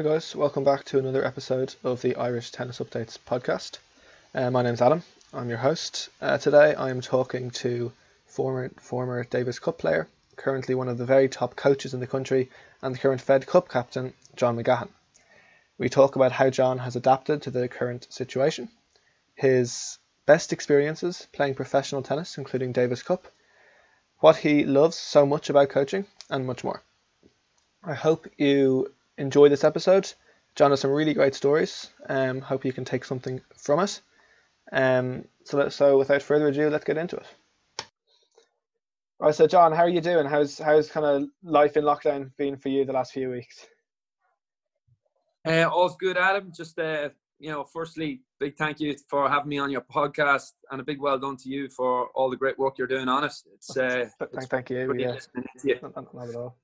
Hi guys, welcome back to another episode of the Irish Tennis Updates podcast. Uh, my name's Adam. I'm your host. Uh, today I'm talking to former former Davis Cup player, currently one of the very top coaches in the country, and the current Fed Cup captain, John McGahon. We talk about how John has adapted to the current situation, his best experiences playing professional tennis, including Davis Cup, what he loves so much about coaching, and much more. I hope you enjoy this episode. John has some really great stories. Um, hope you can take something from it. Um, so, let, so without further ado, let's get into it. All right, so John, how are you doing? How's how's kind of life in lockdown been for you the last few weeks? Uh, all's good, Adam. Just uh, you know, firstly, big thank you for having me on your podcast, and a big well done to you for all the great work you're doing on it. It's uh, thank, it's thank you. Yeah. Not, not, not, at all.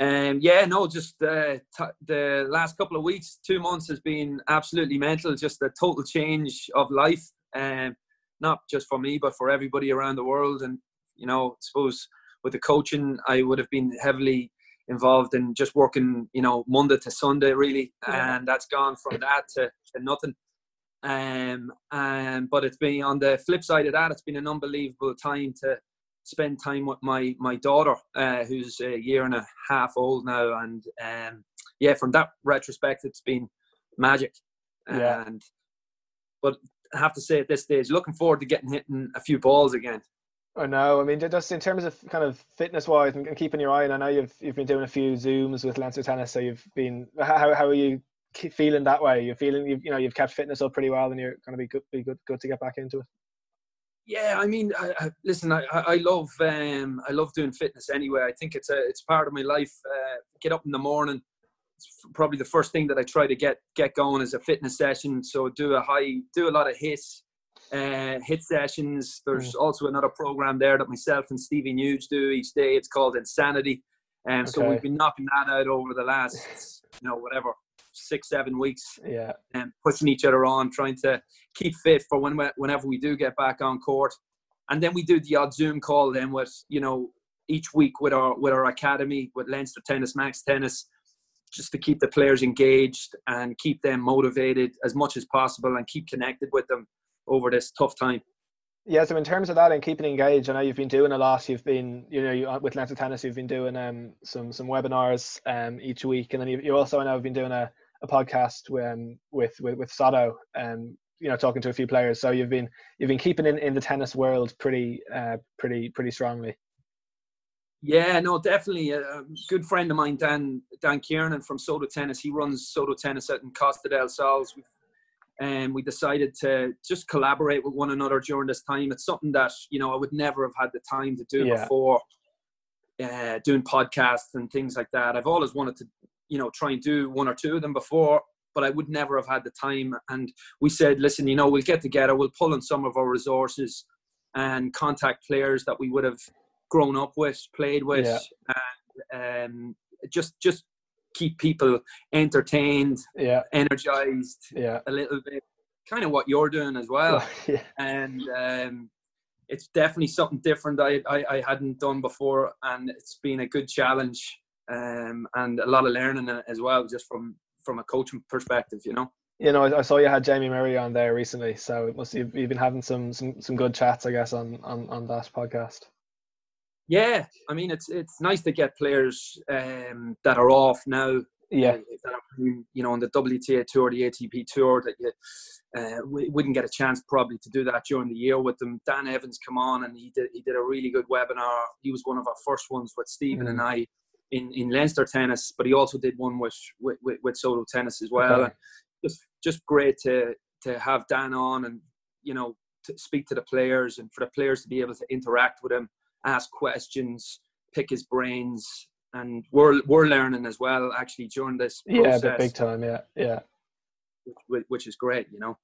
Um, yeah, no, just uh, t- the last couple of weeks, two months has been absolutely mental. Just a total change of life, um, not just for me, but for everybody around the world. And you know, I suppose with the coaching, I would have been heavily involved in just working, you know, Monday to Sunday, really, yeah. and that's gone from that to, to nothing. Um, and but it's been on the flip side of that, it's been an unbelievable time to spend time with my my daughter, uh, who's a year and a half old now, and um, yeah, from that retrospect, it's been magic. Yeah. And but I have to say at this stage, looking forward to getting hitting a few balls again. I know. I mean, just in terms of kind of fitness wise and keeping your eye, and I know you've you've been doing a few zooms with Leinster Tennis, so you've been how how are you feeling that way? You're feeling you've you know you've kept fitness up pretty well, and you're going to be good be good good to get back into it. Yeah, I mean, I, I, listen, I, I love um, I love doing fitness anyway. I think it's a it's part of my life. Uh, get up in the morning. It's probably the first thing that I try to get get going is a fitness session. So do a high, do a lot of hits, uh, HIIT sessions. There's mm. also another program there that myself and Stevie Nuge do each day. It's called Insanity, and um, okay. so we've been knocking that out over the last, you know, whatever six, seven weeks. Yeah. And pushing each other on, trying to keep fit for when whenever we do get back on court. And then we do the odd Zoom call then with, you know, each week with our with our academy, with Leinster Tennis, Max Tennis, just to keep the players engaged and keep them motivated as much as possible and keep connected with them over this tough time. Yeah, so in terms of that and keeping engaged, I know you've been doing a lot. You've been, you know, you, with Leinster Tennis, you've been doing um, some some webinars um, each week, and then you, you also I know have been doing a a podcast um, with with with Soto and um, you know talking to a few players. So you've been you've been keeping in, in the tennis world pretty uh, pretty pretty strongly. Yeah, no, definitely. A good friend of mine, Dan Dan Kiernan from Soto Tennis. He runs Soto Tennis out in Costa del Sol. And we decided to just collaborate with one another during this time. It's something that you know I would never have had the time to do yeah. before. Uh, doing podcasts and things like that. I've always wanted to you know, try and do one or two of them before, but I would never have had the time. And we said, listen, you know, we'll get together, we'll pull in some of our resources and contact players that we would have grown up with, played with, yeah. and um, just just keep people entertained, yeah. energized, yeah. a little bit. Kind of what you're doing as well, yeah. and um, it's definitely something different I, I, I hadn't done before, and it's been a good challenge um, and a lot of learning as well, just from from a coaching perspective, you know. You know, I saw you had Jamie Murray on there recently, so it must you've, you've been having some, some some good chats, I guess, on on on that podcast. Yeah, I mean, it's it's nice to get players um, that are off now. Yeah, uh, you know, on the WTA tour, the ATP tour, that you uh, we wouldn't get a chance probably to do that during the year with them. Dan Evans come on and he did he did a really good webinar. He was one of our first ones with Stephen mm. and I in, in Leinster tennis, but he also did one with with, with, Soto tennis as well. Okay. Just just great to to have Dan on and you know to speak to the players and for the players to be able to interact with him, ask questions, pick his brains, and we're we're learning as well actually during this. Process, yeah, big time. Yeah, yeah. Which, which is great, you know.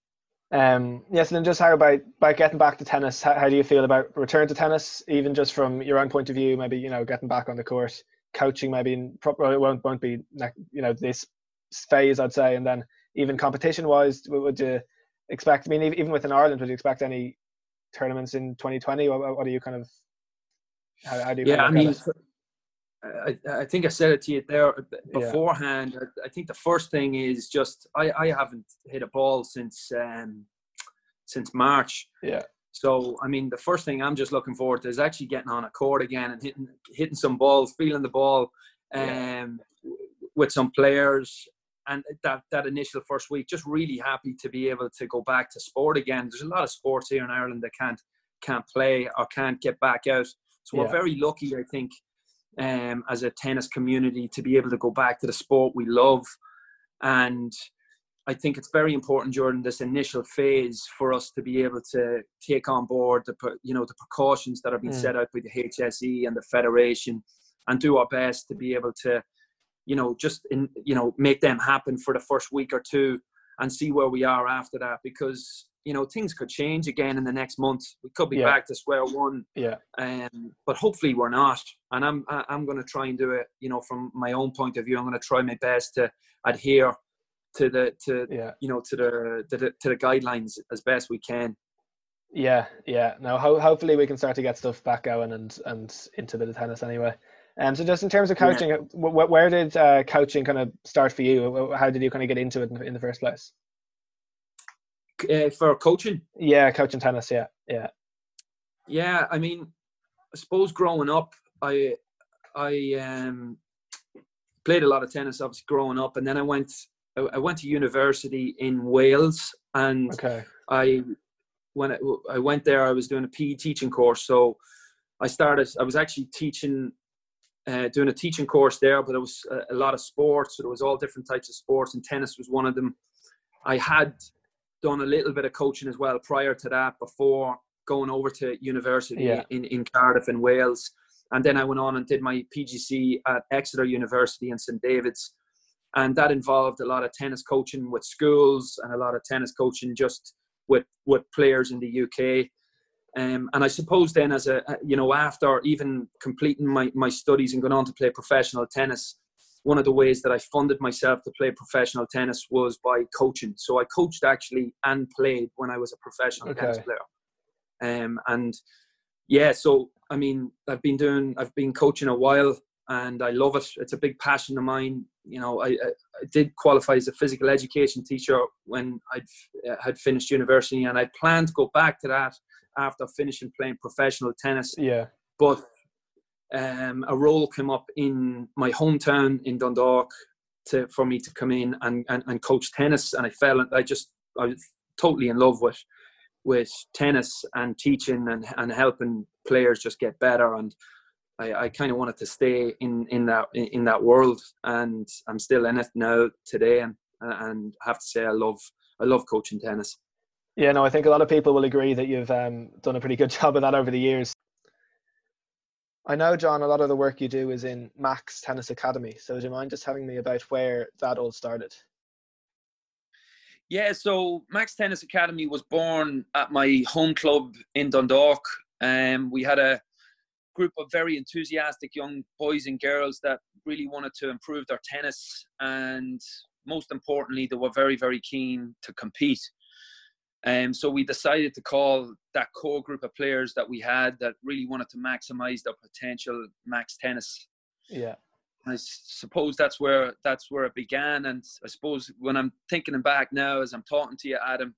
Um, yes, and then just how about by getting back to tennis? How, how do you feel about return to tennis, even just from your own point of view? Maybe you know getting back on the course coaching maybe in probably won't won't be you know this phase I'd say, and then even competition wise, would you expect? I mean, even within Ireland, would you expect any tournaments in 2020? What, what are you kind of? How, how do you? Yeah, I mean, I, I think I said it to you there beforehand. Yeah. I, I, think the first thing is just I, I haven't hit a ball since um, since March. Yeah. So I mean, the first thing I'm just looking forward to is actually getting on a court again and hitting hitting some balls, feeling the ball, um, yeah. with some players. And that that initial first week, just really happy to be able to go back to sport again. There's a lot of sports here in Ireland that can't can't play or can't get back out. So we're very lucky, I think, um, as a tennis community to be able to go back to the sport we love. And I think it's very important during this initial phase for us to be able to take on board the you know the precautions that have been mm. set out by the HSE and the federation, and do our best to be able to, you know, just in, you know make them happen for the first week or two, and see where we are after that. Because you know things could change again in the next month. We could be yeah. back to square one. Yeah. Um, but hopefully we're not. And I'm I'm going to try and do it. You know, from my own point of view, I'm going to try my best to adhere to the to yeah. you know to the, to the to the guidelines as best we can. Yeah, yeah. Now, ho- hopefully, we can start to get stuff back going and and into the tennis anyway. And um, so, just in terms of coaching, yeah. w- where did uh, coaching kind of start for you? How did you kind of get into it in, in the first place? uh, for coaching. Yeah, coaching tennis. Yeah, yeah, yeah. I mean, I suppose growing up, I I um, played a lot of tennis. Obviously, growing up, and then I went I went to university in Wales, and okay. I when I, I went there, I was doing a PE teaching course. So I started. I was actually teaching uh, doing a teaching course there, but it was a, a, lot of sports. So there was all different types of sports, and tennis was one of them. I had done a little bit of coaching as well prior to that before going over to university yeah. in, in Cardiff in Wales. And then I went on and did my PGC at Exeter University in St. David's. And that involved a lot of tennis coaching with schools and a lot of tennis coaching just with, with players in the UK. Um, and I suppose then, as a you know, after even completing my, my studies and going on to play professional tennis, one of the ways that I funded myself to play professional tennis was by coaching. So I coached actually and played when I was a professional okay. tennis player. Um, and yeah, so I mean, I've been doing, I've been coaching a while, and I love it. It's a big passion of mine. You know, I, I, did qualify as a physical education teacher when I had finished university, and I plan to go back to that after finishing playing professional tennis. Yeah. But um, a role came up in my hometown in Dundalk to for me to come in and, and, and coach tennis, and I fell. I just I was totally in love with with tennis and teaching and, and helping players just get better and I, I kind of wanted to stay in, in that in that world and I'm still in it now today and and I have to say I love I love coaching tennis. Yeah, no, I think a lot of people will agree that you've um, done a pretty good job of that over the years. I know, John, a lot of the work you do is in Max Tennis Academy. So, do you mind just telling me about where that all started? Yeah, so Max Tennis Academy was born at my home club in Dundalk. Um, we had a group of very enthusiastic young boys and girls that really wanted to improve their tennis, and most importantly, they were very, very keen to compete. Um, so we decided to call that core group of players that we had that really wanted to maximize their potential max tennis. Yeah. I suppose that's where that's where it began, and I suppose when I'm thinking back now, as I'm talking to you, Adam,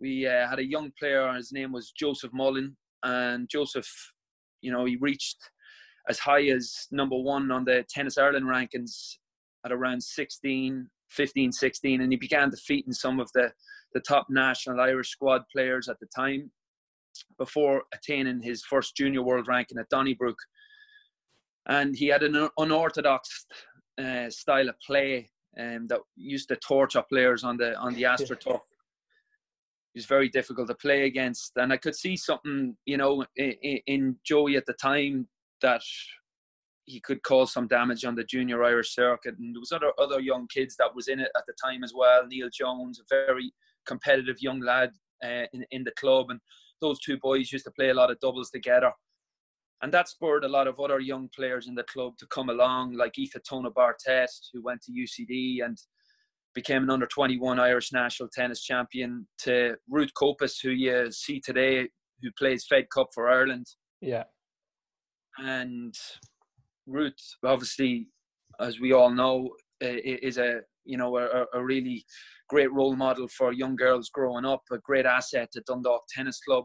we uh, had a young player. His name was Joseph Mullen, and Joseph, you know, he reached as high as number one on the Tennis Ireland rankings at around 16, 15, 16, and he began defeating some of the the top national Irish squad players at the time before attaining his first junior world ranking at Donnybrook. And he had an unorthodox uh, style of play um, that used to torture players on the on the AstroTurf. Was very difficult to play against, and I could see something, you know, in, in Joey at the time that he could cause some damage on the junior Irish circuit. And there was other other young kids that was in it at the time as well. Neil Jones, a very competitive young lad uh, in, in the club. And those two boys used to play a lot of doubles together. And that spurred a lot of other young players in the club to come along, like Aoife Tona Bartet, who went to UCD and became an under 21 Irish national tennis champion, to Ruth Copas, who you see today, who plays Fed Cup for Ireland. Yeah. And Ruth, obviously, as we all know, is a you know a, a really great role model for young girls growing up, a great asset at Dundalk Tennis Club,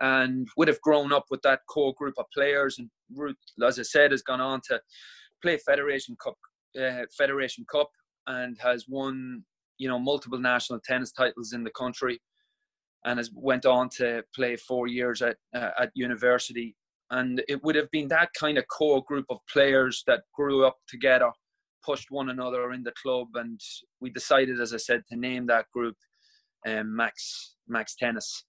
and would have grown up with that core group of players. And Ruth, as I said, has gone on to play Federation Cup, uh, Federation Cup, and has won you know multiple national tennis titles in the country, and has went on to play four years at uh, at university. And it would have been that kind of core group of players that grew up together pushed one another in the club, and we decided, as I said, to name that group um, Max Max Tennis.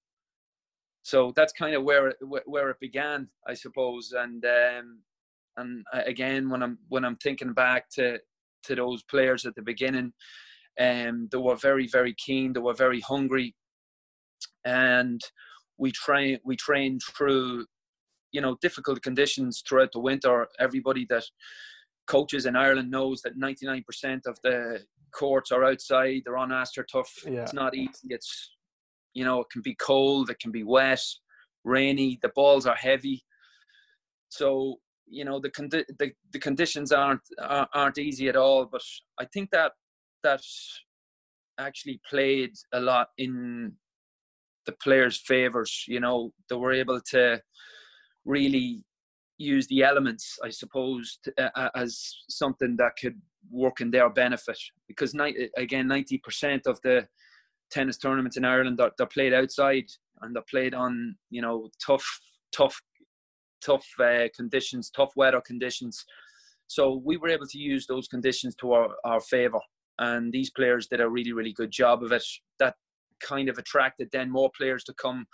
So that's kind of where it, where it began, I suppose. And um, and again, when I'm when I'm thinking back to to those players at the beginning, um, they were very very keen, they were very hungry, and we train we trained through you know difficult conditions throughout the winter. Everybody that coaches in Ireland knows that 99% of the courts are outside. They're on AstroTurf. Yeah. It's not easy. It's you know it can be cold, it can be wet, rainy. The balls are heavy. So you know the condi- the, the conditions aren't aren't easy at all. But I think that that actually played a lot in the players' favors. You know they were able to really use the elements, I suppose, uh, as something that could work in their benefit. Because again, ninety percent of the tennis tournaments in Ireland are, they're played outside and they're played on you know tough, tough, tough uh, conditions, tough weather conditions. So we were able to use those conditions to our, our favour, and these players did a really, really good job of it. That kind of attracted then more players to come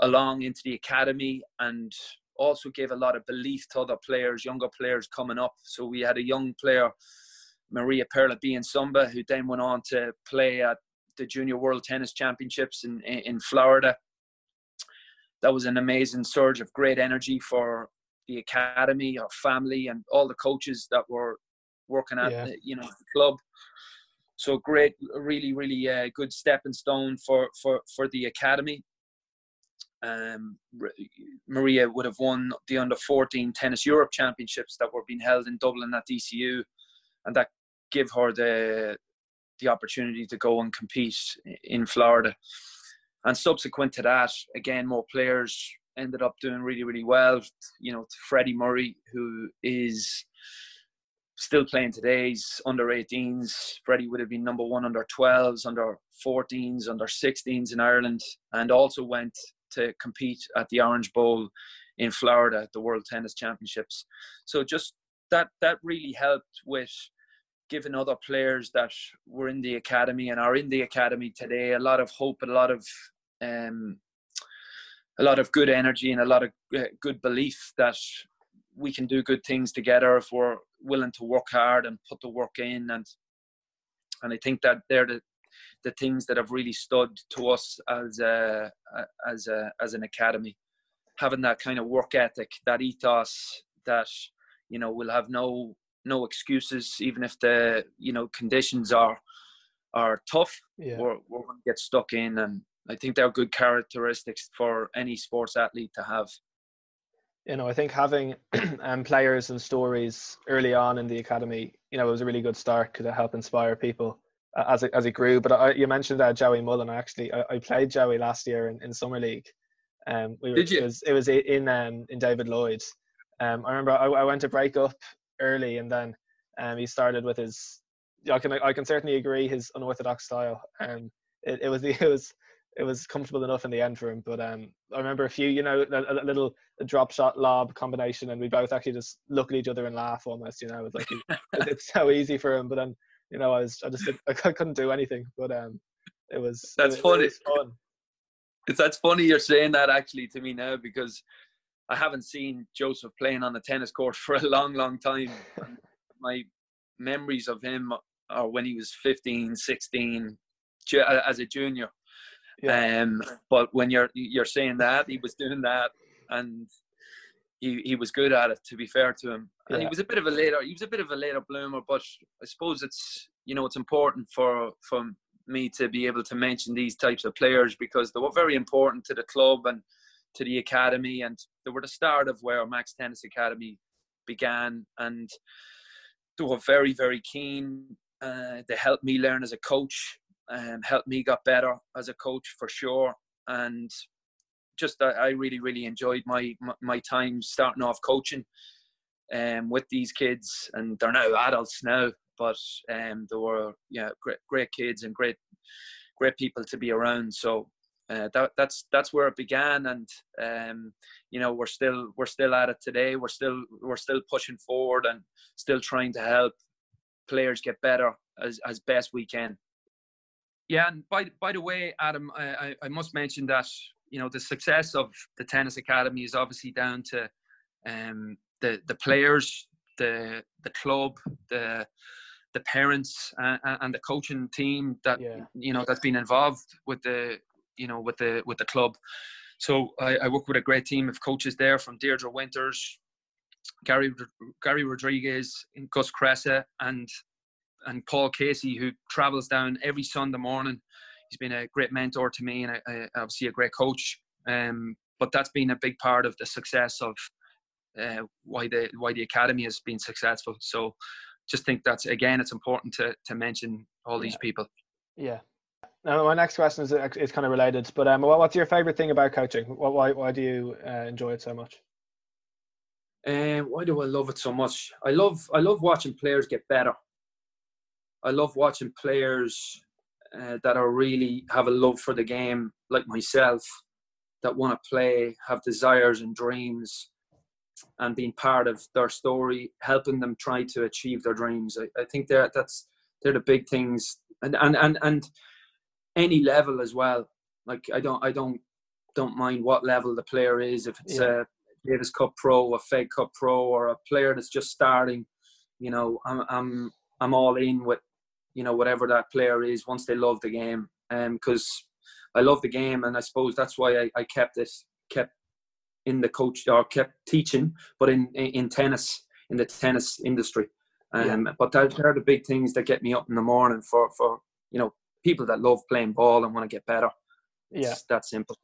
along into the academy and also gave a lot of belief to other players, younger players coming up. So we had a young player, Maria Perla Biansumba, who then went on to play at the Junior World Tennis Championships in, in Florida. That was an amazing surge of great energy for the academy, our family, and all the coaches that were working at yeah. the, you know the club. So great, really, really uh, good stepping stone for for for the academy um, Maria would have won the under 14 tennis Europe championships that were being held in Dublin at DCU, and that gave her the the opportunity to go and compete in Florida. And subsequent to that, again, more players ended up doing really, really well. You know, Freddie Murray, who is still playing today's under 18s. Freddie would have been number one under 12s, under 14s, under 16s in Ireland, and also went to compete at the Orange Bowl in Florida at the World Tennis Championships. So just that that really helped with giving other players that were in the academy and are in the academy today a lot of hope a lot of um, a lot of good energy and a lot of uh, good belief that we can do good things together if we're willing to work hard and put the work in and and I think that they're the the things that have really stood to us as a, as a, as an academy. Having that kind of work ethic, that ethos, that you know we'll have no no excuses, even if the you know conditions are are tough. Yeah. We're we're going to get stuck in, and I think they're good characteristics for any sports athlete to have. You know, I think having um, players and stories early on in the academy, you know, it was a really good start because it helped inspire people as it, as it grew. But I, you mentioned that Joey Mullen. Actually, I, I played Joey last year in, in summer league. Um, we were, Did you? It was, it was in um, in David Lloyd. Um, I remember I, I went to break up early, and then um, he started with his. I can I can certainly agree his unorthodox style. Um, it, it was the it was it was comfortable enough in the end for him. But um, I remember a few, you know, a, a little a drop shot lob combination, and we both actually just look at each other and laugh almost. You know, it's like it's so easy for him. But then you know, I was I just I couldn't do anything. But um, it was that's it, funny. It fun. It's that's funny you're saying that actually to me now because I haven't seen Joseph playing on the tennis court for a long, long time. My memories of him are when he was 15, 16, as a junior. Yeah. Um, but when you're you're saying that he was doing that, and he, he was good at it. To be fair to him, and yeah. he was a bit of a later he was a bit of a later bloomer. But I suppose it's you know it's important for for me to be able to mention these types of players because they were very important to the club and to the academy, and they were the start of where Max Tennis Academy began, and they were very very keen. Uh, they helped me learn as a coach, um, helped me got better as a coach for sure, and just I, I really really enjoyed my, my, my time starting off coaching um, with these kids, and they're now adults now, but um, they were yeah great great kids and great great people to be around. So uh, that that's that's where it began, and um, you know we're still we're still at it today. We're still we're still pushing forward and still trying to help players get better as as best we can. Yeah, and by by the way, Adam, I, I must mention that you know the success of the tennis academy is obviously down to um, the the players, the the club, the the parents and, and the coaching team that yeah. you know that's been involved with the you know with the with the club. So I, I work with a great team of coaches there from Deirdre Winters, Gary Gary Rodriguez, and Gus Cressa, and and Paul Casey, who travels down every Sunday morning. He's been a great mentor to me and a, a, obviously a great coach. Um, but that's been a big part of the success of uh, why the why the academy has been successful. So just think that's again it's important to to mention all these people. Yeah. Now my next question is is kind of related, but um, what's your favorite thing about coaching? Why why do you uh, enjoy it so much? Um, why do I love it so much? I love I love watching players get better. I love watching players uh, that are really have a love for the game, like myself, that want to play, have desires and dreams, and being part of their story, helping them try to achieve their dreams. I, I think that that's they're the big things, and and and and any level as well. Like I don't I don't don't mind what level the player is. If it's yeah. a Davis Cup pro, a Fed Cup pro, or a player that's just starting, you know, I'm I'm I'm all in with you know whatever that player is once they love the game, and um, because I love the game, and I suppose that's why I, I kept it kept in the coach or kept teaching, but in in tennis in the tennis industry. Um, yeah. But that, they're the big things that get me up in the morning for for you know people that love playing ball and want to get better. It's yeah, that simple.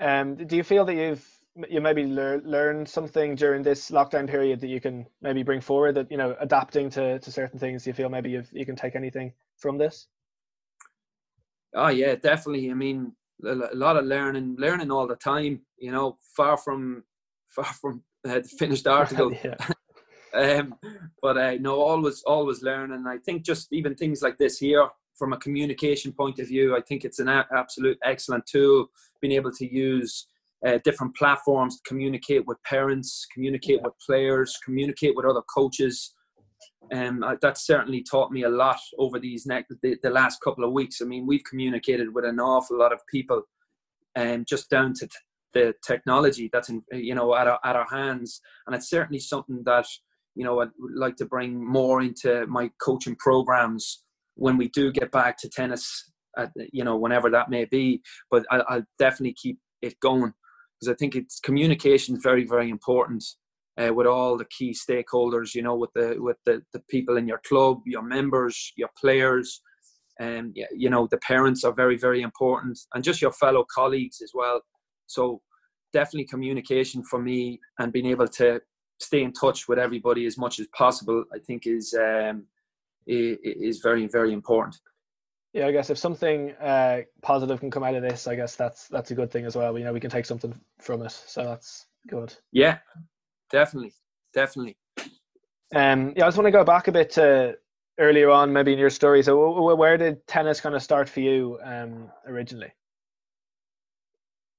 Um, do you feel that you've you maybe lear, learned something during this lockdown period that you can maybe bring forward that you know adapting to, to certain things do you feel maybe you you can take anything from this? Oh yeah definitely. I mean a lot of learning learning all the time you know far from far from uh, the finished article. Um, but uh, know always always learning. I think just even things like this here from a communication point of view i think it's an a- absolute excellent tool being able to use uh, different platforms to communicate with parents, communicate with players, communicate with other coaches. Um, that certainly taught me a lot over these next the, the, last couple of weeks. I mean, we've communicated with an awful lot of people, and um, just down to t- the technology that's in you know at our, at our hands, and it's certainly something that you know I'd like to bring more into my coaching programs when we do get back to tennis. At, you know, whenever that may be, but I, I'll definitely keep it going because I think it's communication is very very important uh, with all the key stakeholders. You know, with the with the, the people in your club, your members, your players, and um, you know the parents are very very important, and just your fellow colleagues as well. So definitely communication for me and being able to stay in touch with everybody as much as possible. I think is um, is very very important yeah, I guess if something uh, positive can come out of this, I guess that's that's a good thing as well. You know, we can take something from it, so that's good. Yeah, definitely, definitely. Um, yeah, I just want to go back a bit to earlier on, maybe in your story. So, where did tennis kind of start for you um, originally?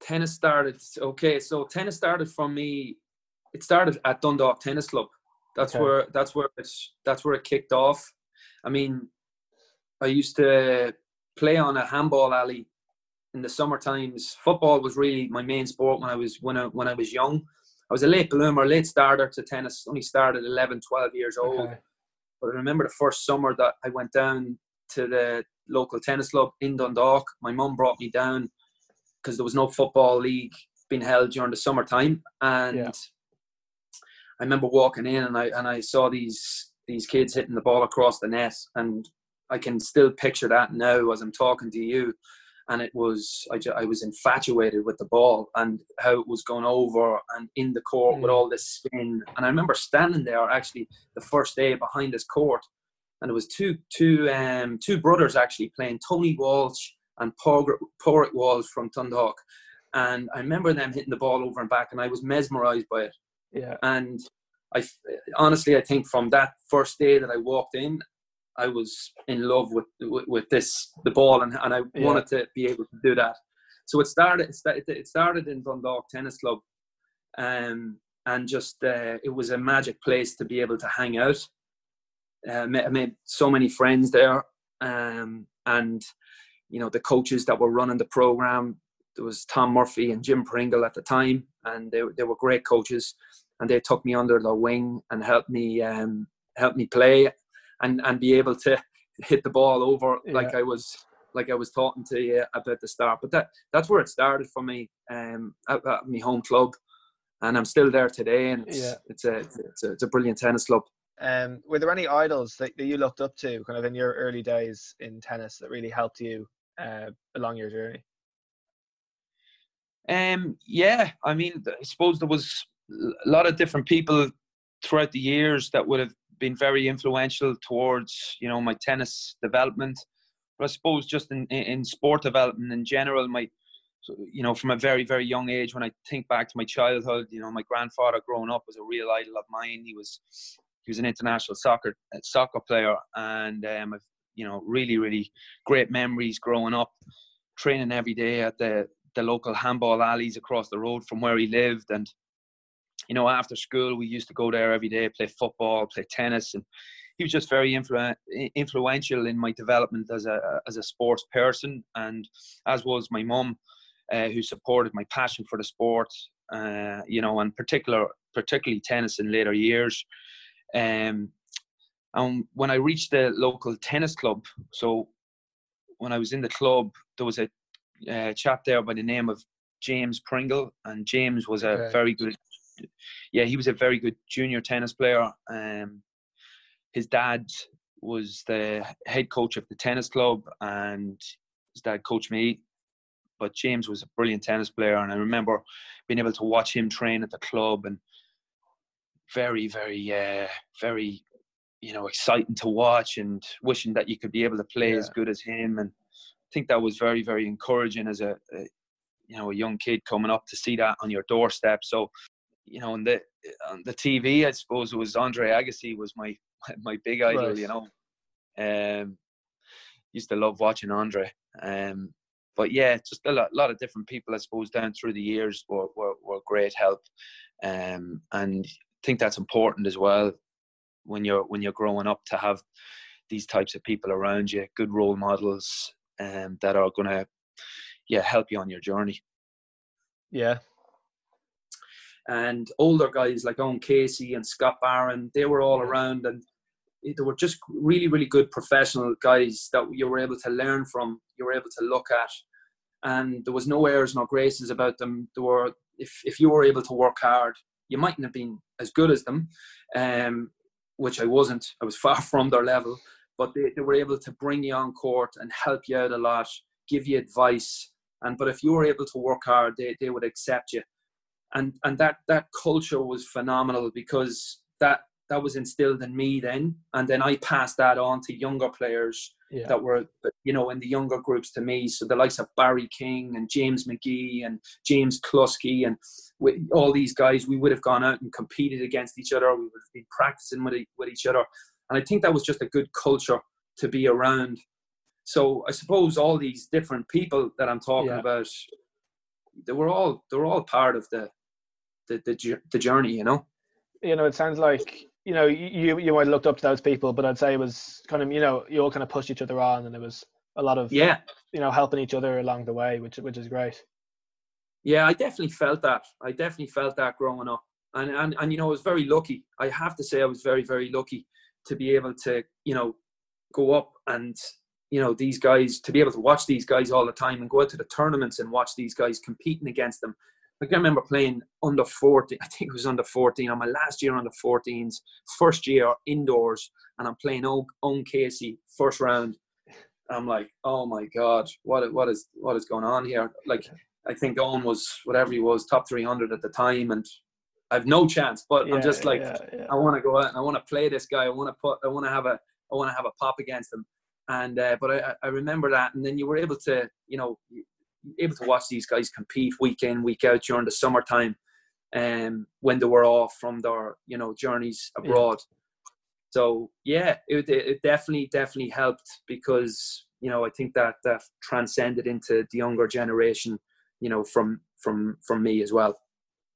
Tennis started okay. So tennis started for me. It started at Dundalk Tennis Club. That's okay. where that's where it's that's where it kicked off. I mean, I used to play on a handball alley in the summer times. Football was really my main sport when I was when I, when I was young. I was a late bloomer, late starter to tennis. Only started 11, 12 years old. Okay. But I remember the first summer that I went down to the local tennis club in Dundalk. My mum brought me down because there was no football league being held during the summertime, and yeah. I remember walking in and I and I saw these these kids hitting the ball across the net, and I can still picture that now as I'm talking to you. and it was I, just, I was infatuated with the ball and how it was going over and in the court mm. with all this spin. And I remember standing there actually the first day behind this court, and it was two two um, two brothers actually playing Tony Walsh and Pádraig Walsh from Dundalk. And I remember them hitting the ball over and back, and I was mesmerized by it. Yeah. And I honestly, I think from that first day that I walked in, I was in love with with, with this the ball, and, and I yeah. wanted to be able to do that. So it started. It started in Dundalk Tennis Club, um, and just uh, it was a magic place to be able to hang out. Uh, I made so many friends there, um, and you know the coaches that were running the program. There was Tom Murphy and Jim Pringle at the time, and they they were great coaches, and they took me under their wing and helped me um, helped me play and and be able to hit the ball over yeah. like I was like I was talking to you about the start. But that that's where it started for me um, at, at my home club, and I'm still there today. And it's yeah. it's, a, it's a it's a brilliant tennis club. Um, were there any idols that, that you looked up to, kind of in your early days in tennis, that really helped you uh, along your journey? Um, yeah, I mean, I suppose there was a lot of different people throughout the years that would have been very influential towards you know my tennis development. But I suppose just in in sport development in general, my you know from a very very young age when I think back to my childhood, you know my grandfather growing up was a real idol of mine. He was he was an international soccer soccer player, and um, you know really really great memories growing up, training every day at the the local handball alleys across the road from where he lived, and you know, after school, we used to go there every day, play football, play tennis, and he was just very influ- influential in my development as a as a sports person, and as was my mum, uh, who supported my passion for the sport, uh, you know, and particular particularly tennis in later years. Um, and when I reached the local tennis club, so when I was in the club, there was a uh, chap there by the name of James Pringle, and James was a okay. very good yeah, he was a very good junior tennis player. Um, his dad was the head coach of the tennis club, and his dad coached me. But James was a brilliant tennis player, and I remember being able to watch him train at the club, and very, very, uh, very, you know, exciting to watch, and wishing that you could be able to play yeah. as good as him. And I think that was very, very encouraging as a, a you know a young kid coming up to see that on your doorstep. So you know, on the on the TV, I suppose it was Andre Agassi was my my big idol. Right. You know, um, used to love watching Andre. Um, but yeah, just a lot, lot of different people, I suppose, down through the years were were, were great help, um, and I think that's important as well when you're when you're growing up to have these types of people around you, good role models, um, that are going to yeah help you on your journey. Yeah, and older guys like Owen Casey and Scott Barron, they were all around and they were just really, really good professional guys that you were able to learn from, you were able to look at. And there was no airs, no graces about them. There were, if, if you were able to work hard, you mightn't have been as good as them, um, which I wasn't. I was far from their level, but they, they were able to bring you on court and help you out a lot, give you advice. And but if you were able to work hard, they, they would accept you and and that that culture was phenomenal because that that was instilled in me then. And then i passed that on to younger players yeah. that were you know in the younger groups to me. So the likes of barry king and james mcgee and james Cluskey and with all these guys we would have gone out and competed against each other. We would have been practicing with, with each other. And i think that was just a good culture to be around. So i suppose all these different people that i'm talking yeah. about they were all they were all part of the the, the, the journey, you know? You know, it sounds like, you know, you, you might have looked up to those people, but I'd say it was kind of, you know, you all kind of pushed each other on and it was a lot of, yeah, you know, helping each other along the way, which, which is great. Yeah, I definitely felt that. I definitely felt that growing up. And, and, and, you know, I was very lucky. I have to say I was very, very lucky to be able to, you know, go up and you know these guys to be able to watch these guys all the time and go out to the tournaments and watch these guys competing against them like I remember playing under 14, I think it was under 14, on my last year under 14s, first year indoors, and I'm playing Owen Casey, first round. I'm like, oh my god, what what is what is going on here? Like, I think Owen was whatever he was, top 300 at the time, and I've no chance. But yeah, I'm just like, yeah, yeah. I want to go out and I want to play this guy. I want to put, I want to have a, I want to have a pop against him. And uh, but I, I remember that, and then you were able to, you know, able to watch these guys compete week in, week out during the summertime, um, when they were off from their, you know, journeys abroad. So yeah, it, it definitely definitely helped because you know I think that that transcended into the younger generation, you know, from from from me as well.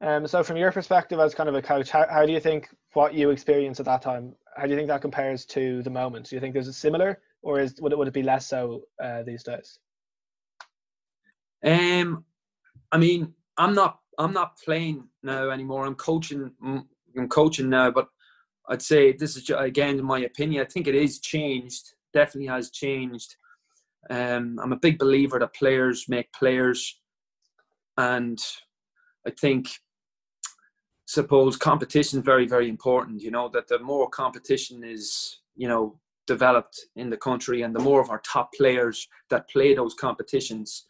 Um, so from your perspective as kind of a coach, how, how do you think what you experienced at that time, how do you think that compares to the moment? Do you think there's a similar or is would it, would it be less so uh, these days? Um, I mean, I'm not I'm not playing now anymore. I'm coaching. I'm coaching now, but I'd say this is again in my opinion. I think it is changed. Definitely has changed. Um, I'm a big believer that players make players, and I think suppose competition is very very important. You know that the more competition is you know developed in the country, and the more of our top players that play those competitions,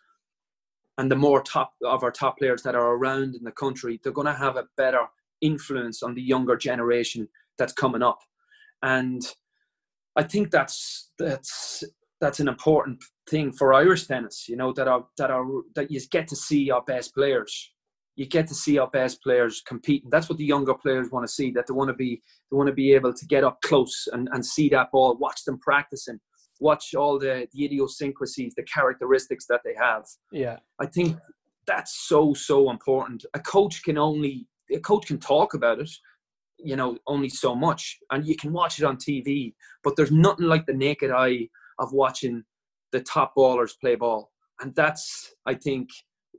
and the more top of our top players that are around in the country, they're going to have a better influence on the younger generation that's coming up, and I think that's that's that's an important thing for Irish tennis. You know that are that are that you get to see our best players. You get to see our best players competing. That's what the younger players want to see. That they want to be they want to be able to get up close and, and see that ball, watch them practicing, watch all the, the idiosyncrasies, the characteristics that they have. Yeah, I think that's so so important. A coach can only a coach can talk about it, you know only so much and you can watch it on tv but there's nothing like the naked eye of watching the top ballers play ball and that's i think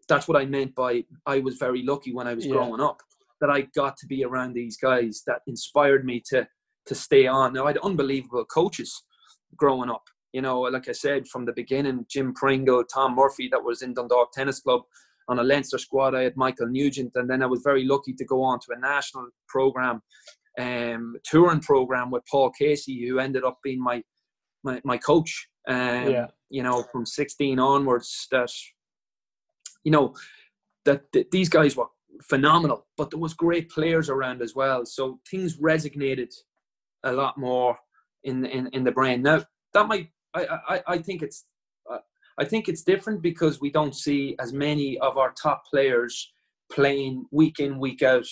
that's what i meant by i was very lucky when i was yeah. growing up that i got to be around these guys that inspired me to to stay on now i had unbelievable coaches growing up you know like i said from the beginning jim pringle tom murphy that was in dundalk tennis club on a Leinster squad. I had Michael Nugent, and then I was very lucky to go on to a national program, um, touring program with Paul Casey, who ended up being my my, my coach. Um, yeah. You know, from 16 onwards, that you know that, that these guys were phenomenal, but there was great players around as well. So things resonated a lot more in in, in the brain. Now that might I, I, I think it's I think it's different because we don't see as many of our top players playing week in week out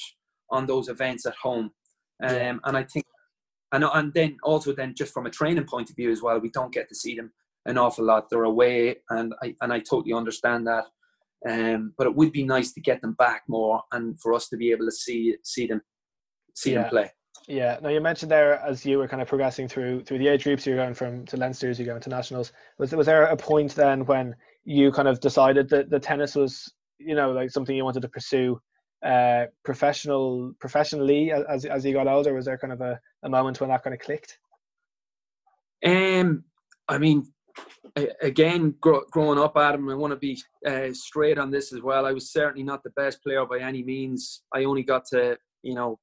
on those events at home. Um. And I think, and, and then also then just from a training point of view as well, we don't get to see them an awful lot. They're away, and I and I totally understand that. Um, but it would be nice to get them back more, and for us to be able to see see them see yeah. them play. Yeah. Now you mentioned there as you were kind of progressing through through the age groups, you're going from to Leinsters, you're going to nationals. Was was there a point then when you kind of decided that the tennis was, you know, like something you wanted to pursue uh, professional professionally as as you got older? Was there kind of a, a moment when that kind of clicked? Um, I mean, again, growing up, Adam, I want to be uh, straight on this as well. I was certainly not the best player by any means. I only got to, you know,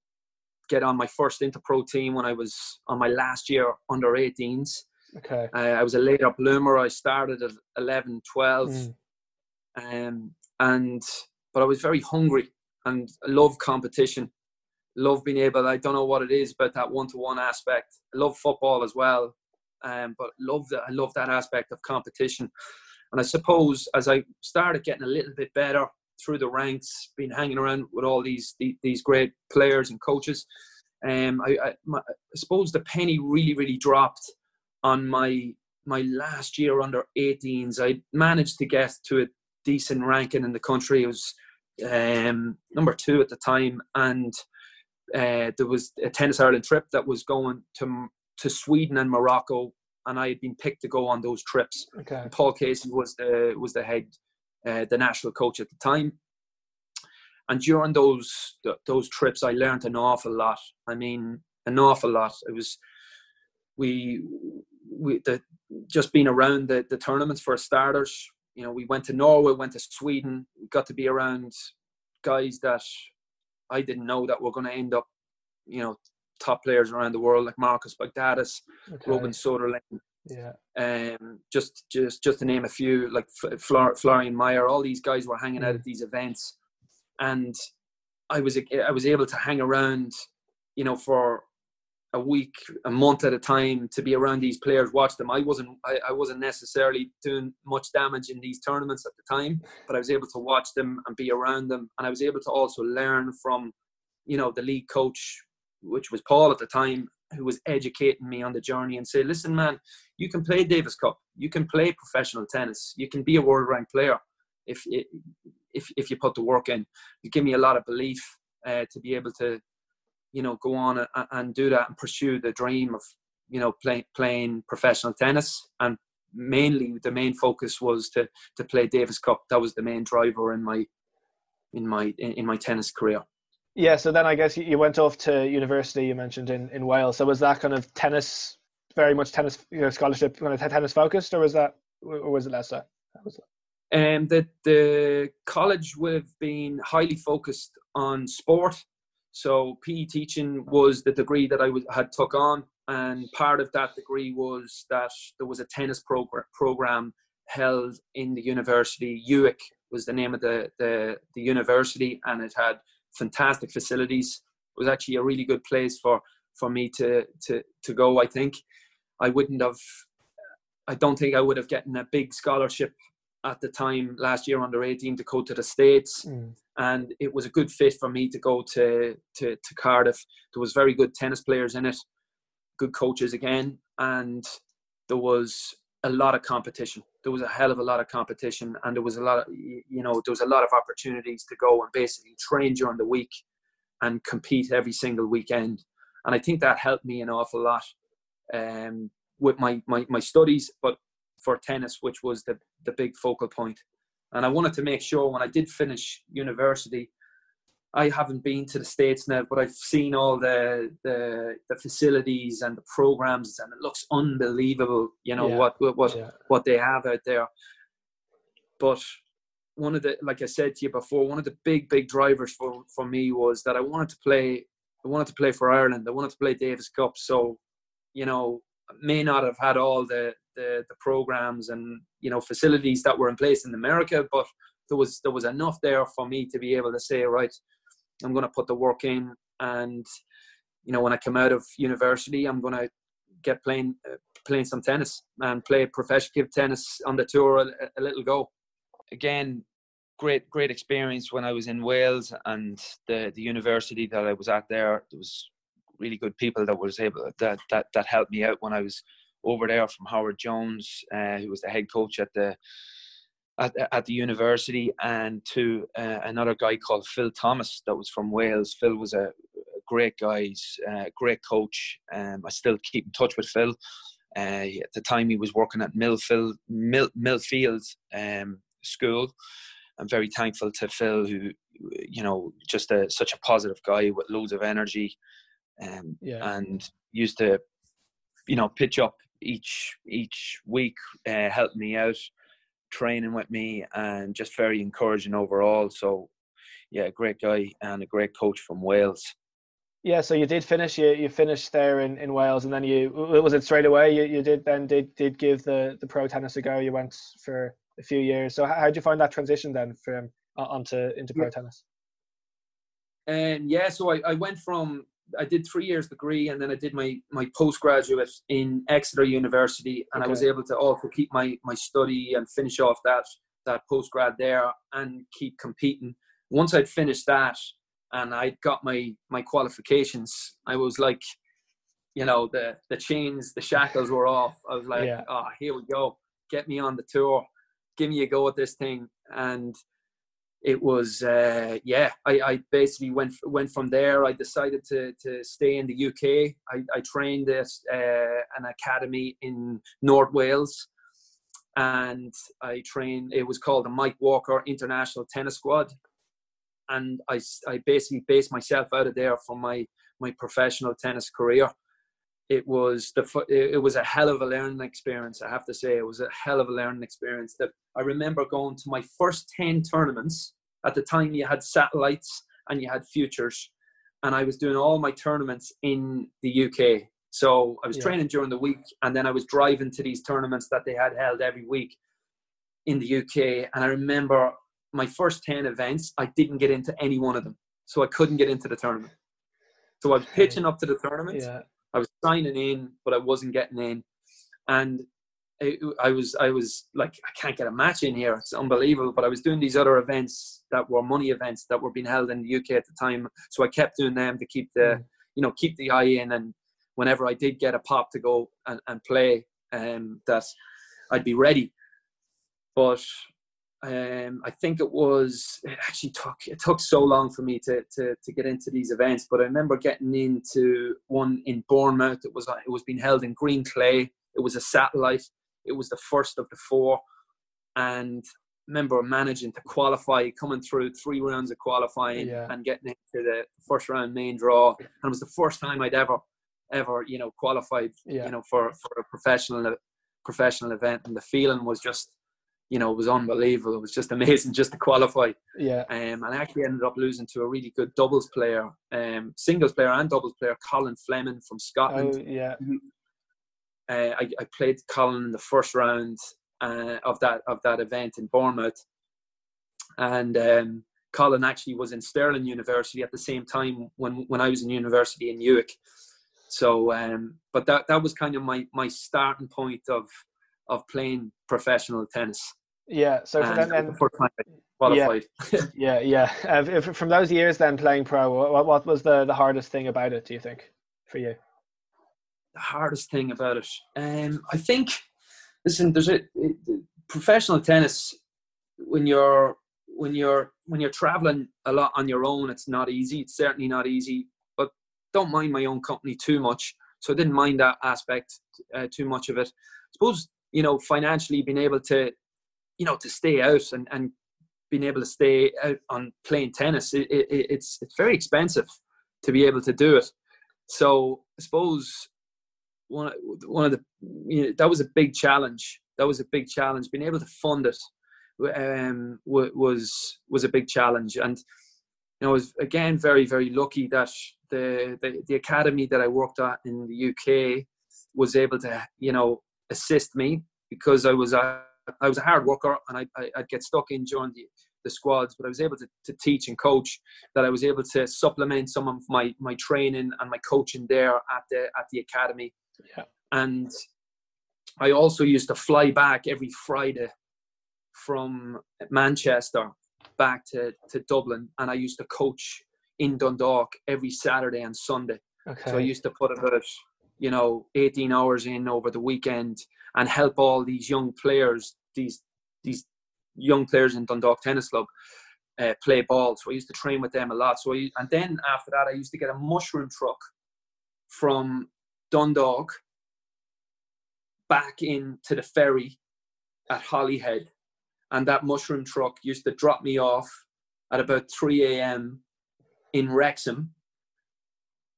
get on my first Interpro team when I was on my last year under 18s. Okay. Uh, I was a late up bloomer. I started at 11, 12. Mm. Um, and, but I was very hungry and I love competition. Love being able, I don't know what it is but that one to one aspect. I love football as well. Um, but love that, I love that aspect of competition. And I suppose as I started getting a little bit better, through the ranks, been hanging around with all these these great players and coaches. Um, I, I, my, I suppose the penny really really dropped on my my last year under 18s. I managed to get to a decent ranking in the country. It was um, number two at the time, and uh, there was a tennis Ireland trip that was going to to Sweden and Morocco, and I had been picked to go on those trips. Okay. Paul Casey was the was the head uh, the national coach at the time. And during those those trips, I learned an awful lot. I mean, an awful lot. It was we we the, just being around the, the tournaments for starters. You know, we went to Norway, went to Sweden, we got to be around guys that I didn't know that were going to end up, you know, top players around the world like Marcus Baghdatis, okay. Robin Soderling, Yeah. Um, just just just to name a few, like Flor- Florian Mayer, all these guys were hanging out at mm. these events, and I was I was able to hang around, you know, for a week, a month at a time to be around these players, watch them. I wasn't I, I, wasn't necessarily doing much damage in these tournaments at the time, but I was able to watch them and be around them, and I was able to also learn from, you know, the league coach, which was Paul at the time, who was educating me on the journey and say, listen, man, you can play Davis Cup, you can play professional tennis, you can be a world ranked player if if if you put the work in. You give me a lot of belief uh, to be able to you know go on and, and do that and pursue the dream of you know playing playing professional tennis and mainly the main focus was to to play Davis Cup. That was the main driver in my in my in my tennis career. Yeah, so then I guess you went off to university. You mentioned in, in Wales. So was that kind of tennis, very much tennis, you know, scholarship kind of tennis focused, or was that, or was it less so? Um, the the college would have been highly focused on sport so PE teaching was the degree that I w- had took on, and part of that degree was that there was a tennis progr- program held in the university. UWIC was the name of the, the, the university, and it had fantastic facilities. It was actually a really good place for for me to to to go. I think I wouldn't have. I don't think I would have gotten a big scholarship at the time last year under 18 to go to the states mm. and it was a good fit for me to go to, to, to cardiff there was very good tennis players in it good coaches again and there was a lot of competition there was a hell of a lot of competition and there was a lot of you know there was a lot of opportunities to go and basically train during the week and compete every single weekend and i think that helped me an awful lot um, with my, my my studies but for tennis, which was the, the big focal point. And I wanted to make sure when I did finish university, I haven't been to the States now, but I've seen all the the, the facilities and the programs, and it looks unbelievable. You know yeah. what what yeah. what they have out there. But one of the, like I said to you before, one of the big big drivers for for me was that I wanted to play. I wanted to play for Ireland. I wanted to play Davis Cup. So, you know, may not have had all the the, the programs and you know facilities that were in place in America, but there was there was enough there for me to be able to say, right, I'm going to put the work in, and you know when I come out of university, I'm going to get playing uh, playing some tennis and play professional tennis on the tour a, a little go. Again, great great experience when I was in Wales and the the university that I was at there. There was really good people that was able that that that helped me out when I was over there from Howard Jones, uh, who was the head coach at the at, at the university, and to uh, another guy called Phil Thomas that was from Wales. Phil was a, great guy, uh, great coach. Um, I still keep in touch with Phil. Uh, at the time, he was working at Millfield, Mill, Millfield um, School. I'm very thankful to Phil, who, you know, just a, such a positive guy with loads of energy, um, yeah. and used to, you know, pitch up each each week uh, helped me out, training with me, and just very encouraging overall. So, yeah, great guy and a great coach from Wales. Yeah, so you did finish. You you finished there in, in Wales, and then you was it straight away. You you did then did did give the the pro tennis a go. You went for a few years. So how did you find that transition then from onto into pro tennis? And yeah, so I, I went from I did three years degree and then I did my my postgraduate in Exeter University and okay. I was able to also keep my my study and finish off that that postgrad there and keep competing. Once I'd finished that and I'd got my my qualifications, I was like, you know, the the chains, the shackles were off. I was like, yeah. oh, here we go, get me on the tour, give me a go at this thing, and it was uh, yeah I, I basically went went from there. I decided to, to stay in the uk i, I trained at uh, an academy in north wales and i trained it was called the mike walker international tennis squad. And i, I basically based myself out of there for my my professional tennis career it was the it was a hell of a learning experience. I have to say, it was a hell of a learning experience. That I remember going to my first ten tournaments. At the time, you had satellites and you had futures, and I was doing all my tournaments in the UK. So I was Yeah. training during the week, and then I was driving to these tournaments that they had held every week in the UK. And I remember my first ten events, I didn't get into any one of them, so I couldn't get into the tournament. So I was pitching up to the tournament. Yeah. I was signing in, but I wasn't getting in, and I was I was like I can't get a match in here. It's unbelievable. But I was doing these other events that were money events that were being held in the UK at the time, so I kept doing them to keep the Mm. you know keep the eye in. And whenever I did get a pop to go and, and play, um, that I'd be ready. But um, I think it was it actually took it took so long for me to, to to get into these events. But I remember getting into one in Bournemouth. It was it was being held in green clay. It was a satellite. It was the first of the four, and I remember managing to qualify, coming through three rounds of qualifying Yeah. and getting into the first round main draw. And it was the first time I'd ever ever you know qualified Yeah. you know for for a professional professional event, and the feeling was just you know, it was unbelievable. It was just amazing just to qualify. Yeah. Um, and I actually ended up losing to a really good doubles player, um, singles player and doubles player, Colin Fleming from Scotland. Oh, yeah. Uh, I, I played Colin in the first round uh, of that of that event in Bournemouth, and um, Colin actually was in Stirling University at the same time when when I was in university in Newark. So, um, but that that was kind of my my starting point of of playing professional tennis. Yeah. So for And then, it was then the first time I qualified. yeah, yeah. Uh, if, from those years then playing pro, what, what was the, the hardest thing about it, do you think, for you? the hardest thing about it, um, I think, listen, there's a professional tennis when you're when you're when you're traveling a lot on your own. It's not easy. It's certainly not easy. But don't mind my own company too much. So I didn't mind that aspect uh, too much of it. I suppose you know financially being able to you know to stay out and and being able to stay out on playing tennis it, it, it's it's very expensive to be able to do it. So i suppose one one of the you know, that was a big challenge. That was a big challenge. Being able to fund it um was was a big challenge. And you know I was again very very lucky that the, the the academy that I worked at in the UK was able to you know assist me because I was a I was a hard worker and I, I would get stuck in during the, the squads, but I was able to, to teach and coach. That I was able to supplement some of my my training and my coaching there at the at the academy. Yeah. And I also used to fly back every Friday from Manchester back to, to Dublin, and I used to coach in Dundalk every Saturday and Sunday. Okay. So I used to put about, you know, 18 hours in over the weekend and help all these young players, these these young players in Dundalk Tennis Club, uh, play ball. So I used to train with them a lot. So I, and then after that, I used to get a mushroom truck from Dundalk back into the ferry at Holyhead, and that mushroom truck used to drop me off at about 3 a.m. in Wrexham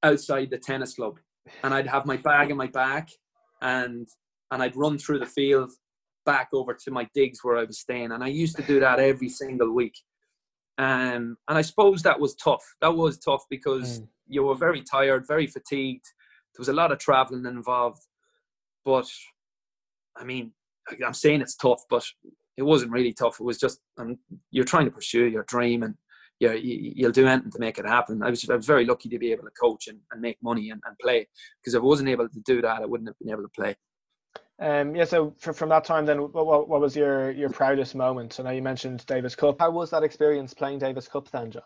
outside the tennis club and I'd have my bag in my back and and I'd run through the field back over to my digs where I was staying. And I used to do that every single week. Um, and I suppose that was tough. That was tough because Mm. you were very tired very fatigued. There was a lot of traveling involved. But I mean I'm saying it's tough but it wasn't really tough. It was just um, you're trying to pursue your dream and yeah, you, you'll do anything to make it happen. I was, I was very lucky to be able to coach and, and make money and, and play. Because if I wasn't able to do that, I wouldn't have been able to play. Um, yeah, so for, from that time, then, what, what, what was your, your proudest moment? So now you mentioned Davis Cup. How was that experience playing Davis Cup then, John?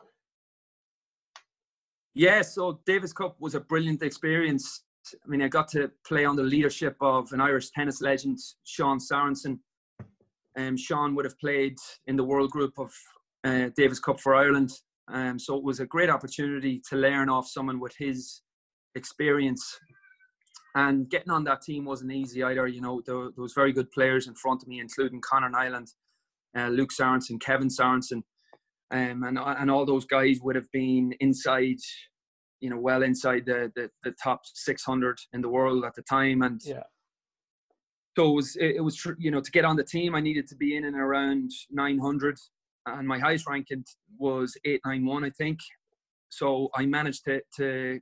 Yeah, so Davis Cup was a brilliant experience. I mean, I got to play under the leadership of an Irish tennis legend, Sean Sorensen. Um, Sean would have played in the world group of uh, Davis Cup for Ireland. Um, so it was a great opportunity to learn off someone with his experience. And getting on that team wasn't easy either. You know, there, there was very good players in front of me, including Conor Niland, uh, Louk Sorensen, Kevin Sorensen, um, and and all those guys would have been inside, you know, well inside the the, the top 600 in the world at the time. And Yeah. so it was it, was you know to get on the team, I needed to be in and around 900, and my highest ranking was 891, I think. So I managed to to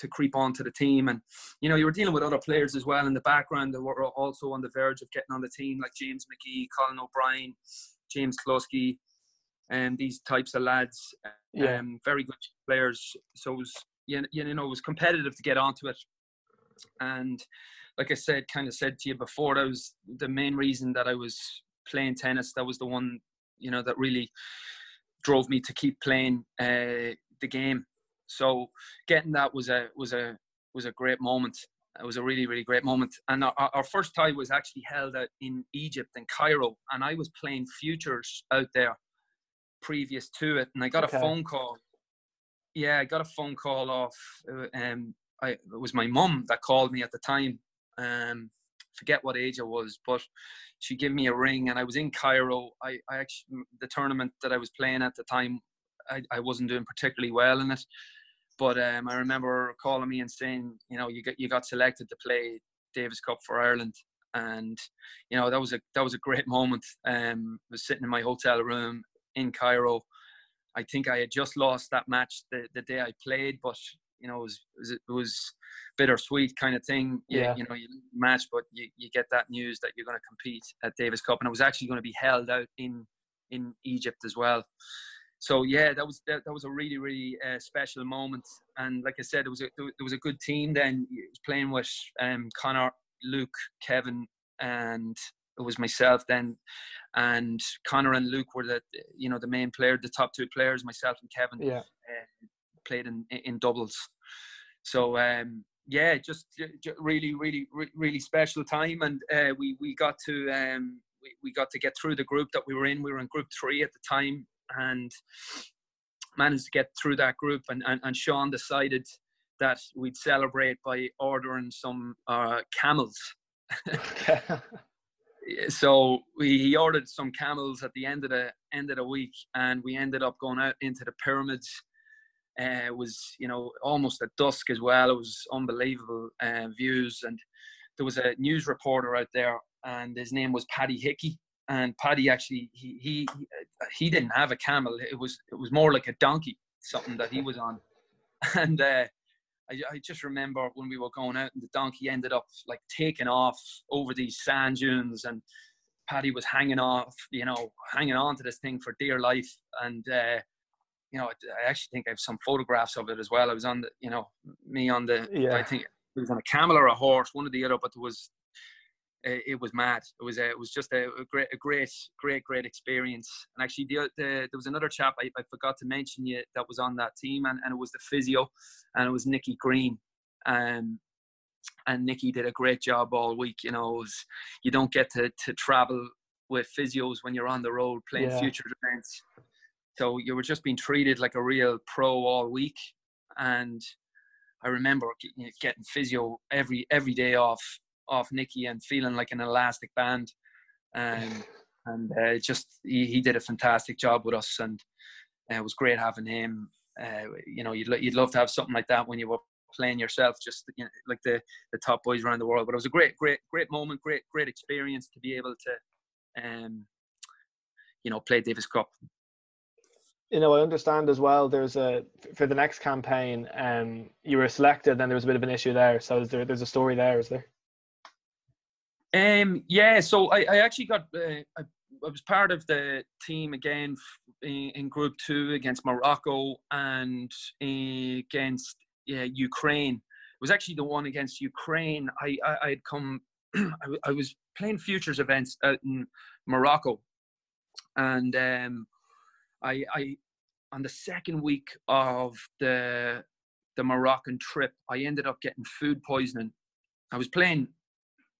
to creep onto the team. And you know, you were dealing with other players as well in the background that were also on the verge of getting on the team, like James McGee, Colin O'Brien, James Cluskey, and these types of lads. Yeah. Um, very good players. So it was you know it was competitive to get onto it, and like I said, kind of said to you before, that was the main reason that I was playing tennis. That was the one you know that really drove me to keep playing uh, the game. So getting that was a was a was a great moment. It was a really really great moment. And our, our first tie was actually held out in Egypt in Cairo, and I was playing futures out there previous to it, and I got okay. a phone call. Yeah, I got a phone call off. Uh, um, I, it was my mum that called me at the time. Um, forget what age I was, but she gave me a ring, and I was in Cairo. I, I actually the tournament that I was playing at the time, I, I wasn't doing particularly well in it. But um, I remember calling me and saying, you know, you got you got selected to play Davis Cup for Ireland, and you know that was a that was a great moment. Um, I was sitting in my hotel room in Cairo. I think I had just lost that match the, the day I played, but you know, it was, it was bittersweet kind of thing. You, yeah. you know, you match, but you, you get that news that you're going to compete at Davis Cup, and it was actually going to be held out in in Egypt as well. So yeah, that was that, that was a really really uh, special moment. And like I said, it was a there was a good team. Then it was playing with um, Conor, Louk, Kevin, and it was myself then, and Conor and Louk were the you know the main player, the top two players. Myself and Kevin. Yeah. Uh, played in in doubles. So um, yeah, just, just, really, really, really special time, and uh, we we got to um, we, we got to get through the group that we were in. We were in group three at the time, and managed to get through that group. And and, and Sean decided that we'd celebrate by ordering some uh, camels. so we he ordered some camels at the end of the end of the week, and we ended up going out into the pyramids uh, was you know almost at dusk as well. It was unbelievable uh, views, and there was a news reporter out there, and his name was Paddy Hickey. And Paddy actually he he he didn't have a camel. It was it was more like a donkey, something that he was on. And uh, I, I just remember when we were going out, and the donkey ended up like taking off over these sand dunes, and Paddy was hanging off, you know, hanging on to this thing for dear life. And uh, you know, I actually think I have some photographs of it as well. I was on the, you know, me on the, yeah. I think it was on a camel or a horse, one or the other, but it was, it was mad. It was, a, it was just a, a, great, a great, great, great experience. And actually, the, the, there was another chap I, I forgot to mention you that was on that team, and, and it was the physio, and it was Nicky Green. Um, and Nicky did a great job all week. You know, was, you don't get to, to travel with physios when you're on the road playing yeah. future events. So you were just being treated like a real pro all week. And I remember getting physio every every day off off Nicky and feeling like an elastic band. Um, and uh, just he, he did a fantastic job with us, and uh, it was great having him. Uh, you know, you'd you'd love to have something like that when you were playing yourself, just you know, like the the top boys around the world. But it was a great, great, great moment, great, great experience to be able to, um, you know, play Davis Cup you know, I understand as well. There's a for the next campaign, um, you were selected, then there was a bit of an issue there. So is there there's a story there, is there? Um, yeah. So I, I actually got uh, I, I was part of the team again in, in Group Two against Morocco and against uh, Ukraine. It was actually the one against Ukraine. I I had come. I, I was playing futures events out in Morocco, and um, I, I on the second week of the the Moroccan trip, I ended up getting food poisoning. I was playing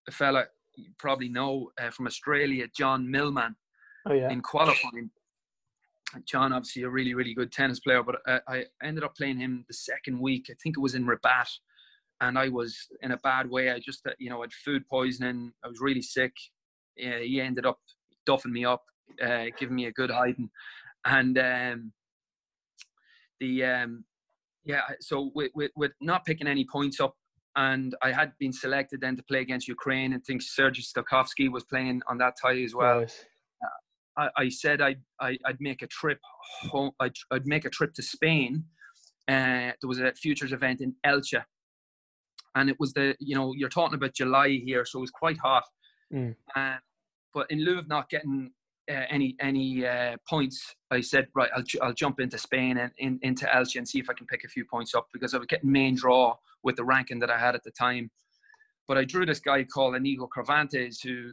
a fella you probably know uh, from Australia, John Millman, oh, yeah. in qualifying. John, obviously a really, really good tennis player, but I, I, ended up playing him the second week. I think it was in Rabat, and I was in a bad way. I just, uh, you know, had food poisoning. I was really sick. Uh, he ended up duffing me up, uh, giving me a good hiding and um, the um, yeah, so with, with, with not picking any points up, and I had been selected then to play against Ukraine, and think Sergei Stakhovsky was playing on that tie as well. Right. I, I, said I'd, I, would make a trip home, I'd, I'd make a trip to Spain uh, there was a futures event in Elche, and it was the you know you're talking about July here, so it was quite hot. Mm. Uh, but in lieu of not getting uh, any any uh, points, I said right, I'll I'll jump into Spain and in, into Elche and see if I can pick a few points up because I was getting main draw with the ranking that I had at the time. But I drew this guy called Inigo Cervantes, who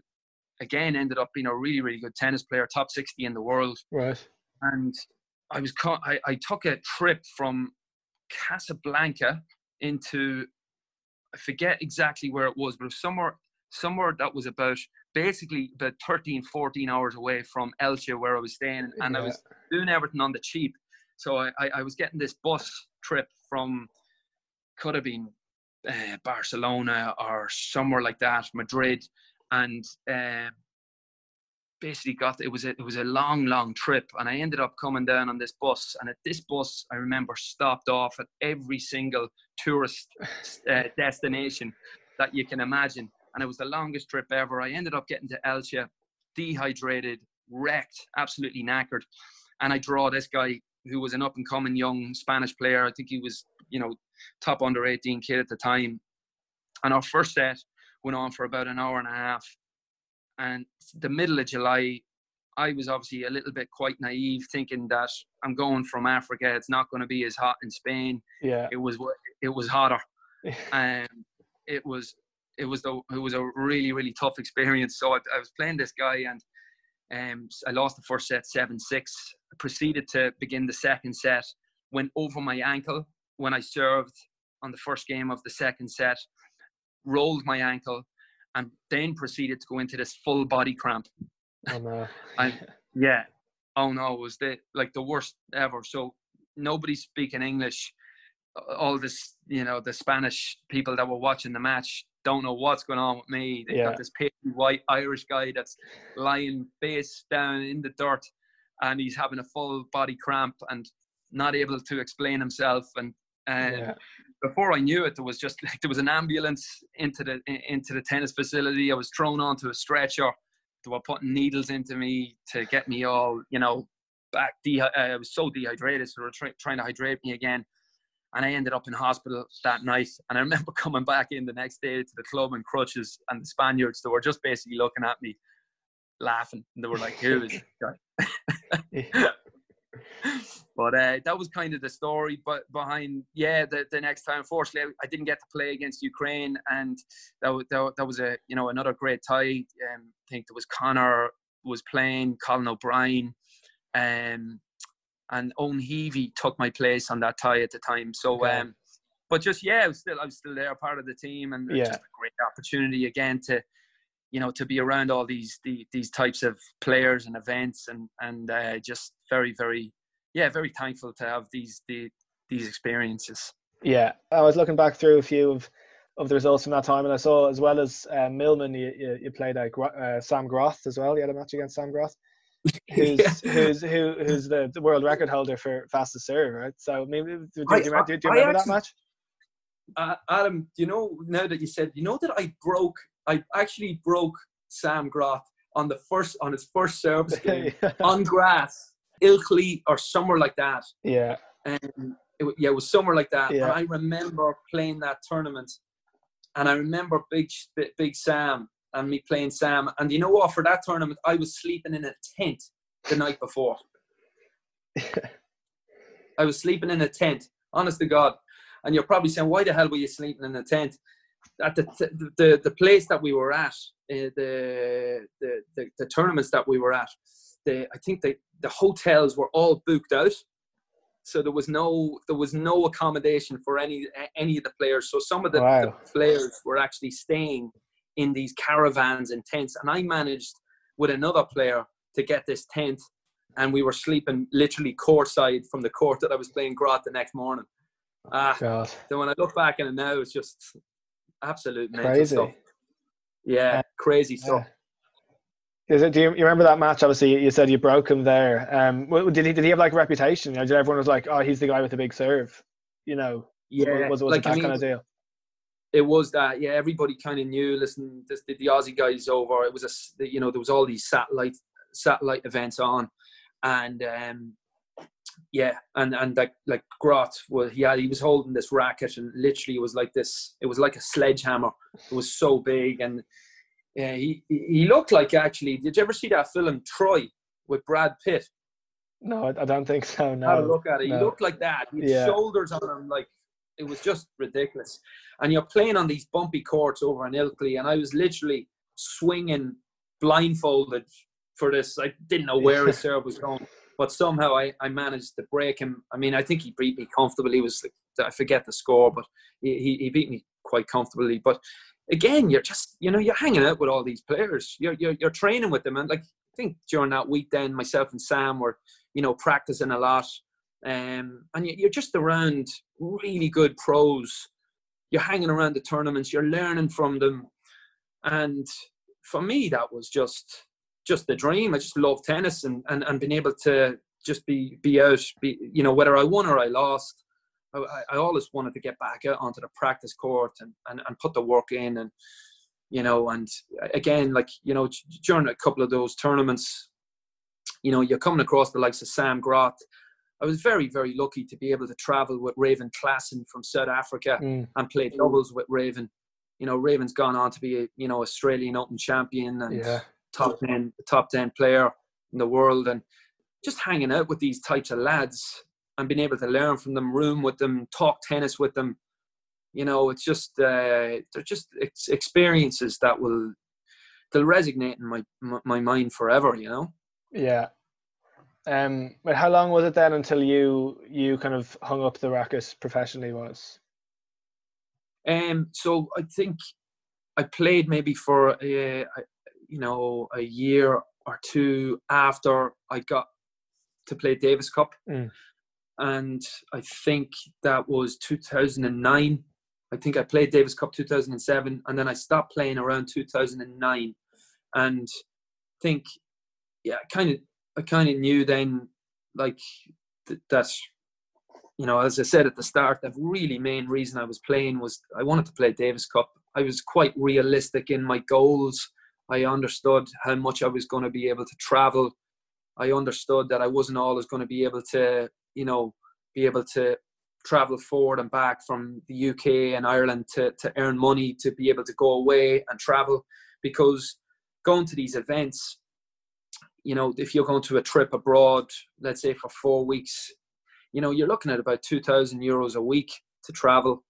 again ended up being a really really good tennis player, top sixty in the world. Right. And I was ca- I, I took a trip from Casablanca into I forget exactly where it was, but it was somewhere somewhere that was about basically about 13, 14 hours away from Elche where I was staying, and Yeah. I was doing everything on the cheap. So I, I, I was getting this bus trip from could have been uh, Barcelona or somewhere like that, Madrid, and um, basically got it was a it was a long long trip, and I ended up coming down on this bus, and at this bus I remember stopped off at every single tourist uh, destination that you can imagine, and it was the longest trip ever. I ended up getting to Elche, dehydrated, wrecked, absolutely knackered, and I draw this guy who was an up and coming young Spanish player. I think he was, you know, top under 18 kid at the time. And our first set went on for about an hour and a half. And the middle of July, I was obviously a little bit quite naive, thinking that I'm going from Africa. It's not going to be as hot in Spain. Yeah. It was it was hotter, and um, it was it was the it was a really really tough experience. So I, I was playing this guy, and um, I lost the first set seven six. Proceeded to begin the second set. Went over my ankle when I served on the first game of the second set. Rolled my ankle, and then proceeded to go into this full body cramp. Oh no. I- Yeah. Oh no, it was the like the worst ever. So nobody speaking English. All this, you know, the Spanish people that were watching the match don't know what's going on with me. They Yeah. got this pasty white Irish guy that's lying face down in the dirt, and he's having a full body cramp and not able to explain himself. And and yeah. before I knew it, there was just like there was an ambulance into the into the tennis facility. I was thrown onto a stretcher. They were putting needles into me to get me all, you know, back. De- uh, I was so dehydrated, so they were try- trying to hydrate me again. And I ended up in hospital that night. And I remember coming back in the next day to the club in crutches, and the Spaniards they were just basically looking at me, laughing. And they were like, "Who is this guy?" but uh, that was kind of the story. But behind, yeah, the, the next time, unfortunately, I, I didn't get to play against Ukraine, and that was that, that was a you know another great tie. Um, I think there was Conor was playing, Colin O'Brien, um, and Owen Heavey took my place on that tie at the time. So, Okay. um, but just yeah, I was still I was still there, part of the team, and Yeah. just a great opportunity again to you know to be around all these the, these types of players and events and and uh, just very very yeah very thankful to have these the, these experiences Yeah, I was looking back through a few of, of the results from that time, and I saw as well as uh, Millman, you, you, you played uh, uh, Sam Groth as well. You had a match against Sam Groth, who's Yeah. who's who, who's the, the world record holder for fastest serve, right? So maybe do, do, I- you, remember, do, do you remember that match? uh, Adam you know now that you said you know that I broke I actually broke Sam Groth on the first on his first service game on grass Ilkley or somewhere like that yeah, and it, yeah, it was somewhere like that. Yeah. And I remember playing that tournament, and I remember Big- Big Sam and me playing Sam. And you know what? For that tournament, I was sleeping in a tent the night before. I was sleeping in a tent, honest to God. And you're probably saying, why the hell were you sleeping in a tent? At the the, the, the place that we were at, uh, the, the the the tournaments that we were at, the I think the the hotels were all booked out so there was no there was no accommodation for any any of the players so some of the, the players were actually staying in these caravans and tents and i managed with another player to get this tent and we were sleeping literally courtside from the court that i was playing Groth the next morning ah God, then when i look back it now it's just absolute mental crazy. stuff yeah crazy stuff Yeah. Is it, do you, you remember that match? Obviously, you said you broke him there. Um, did he did he have like a reputation? You know, did everyone was like, oh, he's the guy with the big serve? You know, yeah was, was like it that I mean, kind of deal? It was that yeah everybody kind of knew listen this, the, the aussie guys over it was a you know there was all these satellite satellite events on and um yeah, and and like like Groth was he had he was holding this racket and literally it was like this. It was like a sledgehammer. It was so big and yeah, he he looked like actually. Did you ever see that film Troy with Brad Pitt? No, I don't think so. No, Have a look at it. no. He looked like that. He had Yeah. shoulders on him, like it was just ridiculous. And you're playing on these bumpy courts over in Ilkley, and I was literally swinging blindfolded for this. I didn't know where his serve was going, but somehow I, I managed to break him. I mean, I think he beat me comfortably. He was I forget the score, but he, he, beat me quite comfortably. But again, you're just you know you're hanging out with all these players. You're you're, you're training with them, and like I think during that week, then myself and Sam were you know practicing a lot, um, and you're just around really good pros. You're hanging around the tournaments. You're learning from them, and for me, that was just just the dream. I just love tennis and and, and being able to just be be out, be you know whether I won or I lost. I, I- always wanted to get back out onto the practice court and, and, and put the work in and you know and again like you know during a couple of those tournaments you know you're coming across the likes of Sam Groth I was very very lucky to be able to travel with Raven Klaasen from South Africa Mm, and play doubles with Raven. You know Raven's gone on to be a you know Australian Open champion and yeah, top 10 top 10 player in the world and just hanging out with these types of lads and being able to learn from them room with them talk tennis with them. You know it's just uh, they're just ex- experiences that will they'll resonate in my my my mind forever you know? Yeah. Um, but how long was it then until you you kind of hung up the racket professionally? Was Um, so I think I played maybe for a, you know a year or two after I got to play Davis Cup, Mm. and I think that was 2009. I think I played Davis Cup 2007, and then I stopped playing around 2009, and think yeah, kind of I kind of knew then like th- that you know, as I said at the start, the really main reason I was playing was I wanted to play Davis Cup. I was quite realistic in my goals. I understood how much I was going to be able to travel. I understood that I wasn't always going to be able to, you know, be able to travel forward and back from the UK and Ireland to, to earn money to be able to go away and travel because going to these events, you know, if you're going to a trip abroad, let's say for four weeks, you know, you're looking at about 2,000 euros a week to travel.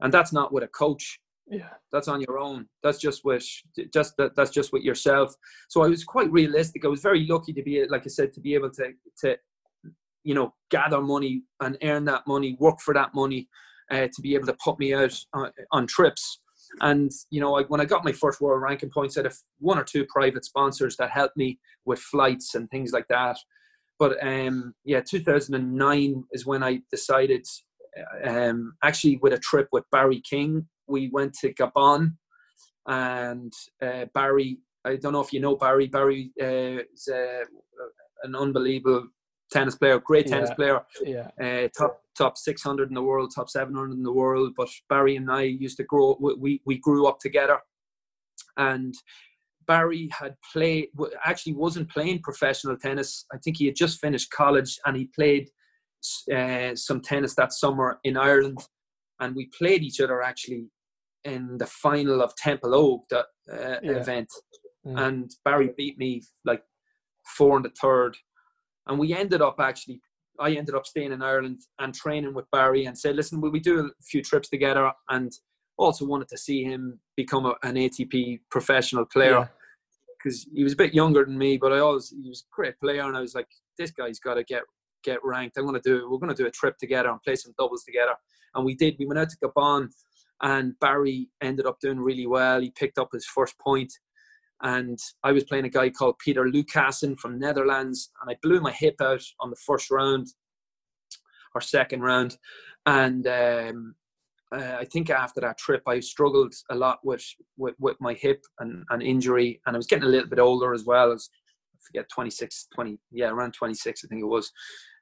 And that's not with a coach. yeah, That's on your own. That's just with just that. That's just with yourself. So I was quite realistic. I was very lucky to be, like I said, to be able to to, you know, gather money and earn that money, work for that money, uh, to be able to put me out on, on trips. And you know, I, when I got my first world ranking points, I had one or two private sponsors that helped me with flights and things like that. But um, yeah, 2009 is when I decided. Um, actually, with a trip with Barry King, we went to Gabon, and uh, Barry. I don't know if you know Barry. Barry uh, is uh, an unbelievable tennis player, great tennis Yeah. player yeah, uh, top top 600 in the world, top 700 in the world. But Barry and I used to grow. we- We grew up together, and Barry had played. Actually, wasn't playing professional tennis. I think he had just finished college, and he played uh, some tennis that summer in Ireland, and we played each other actually in the final of Templeogue that uh, Yeah. event, Mm. and Barry beat me like four in the third, and we ended up actually. I ended up staying in Ireland and training with Barry, and said, "Listen, will we do a few trips together?" And also wanted to see him become a, an ATP professional player yeah, because he was a bit younger than me, but I always he was a great player, and I was like, this guy's got to get get ranked. I'm gonna do we're gonna do a trip together and play some doubles together, and we did. We went out to Gabon, and Barry ended up doing really well. He picked up his first point, and I was playing a guy called Peter Lucassen from Netherlands, and I blew my hip out on the first round or second round, and. Um, uh, I think after that trip, I struggled a lot with with, with my hip and, and injury, and I was getting a little bit older as well. As I forget 26, 20, yeah, around 26, I think it was,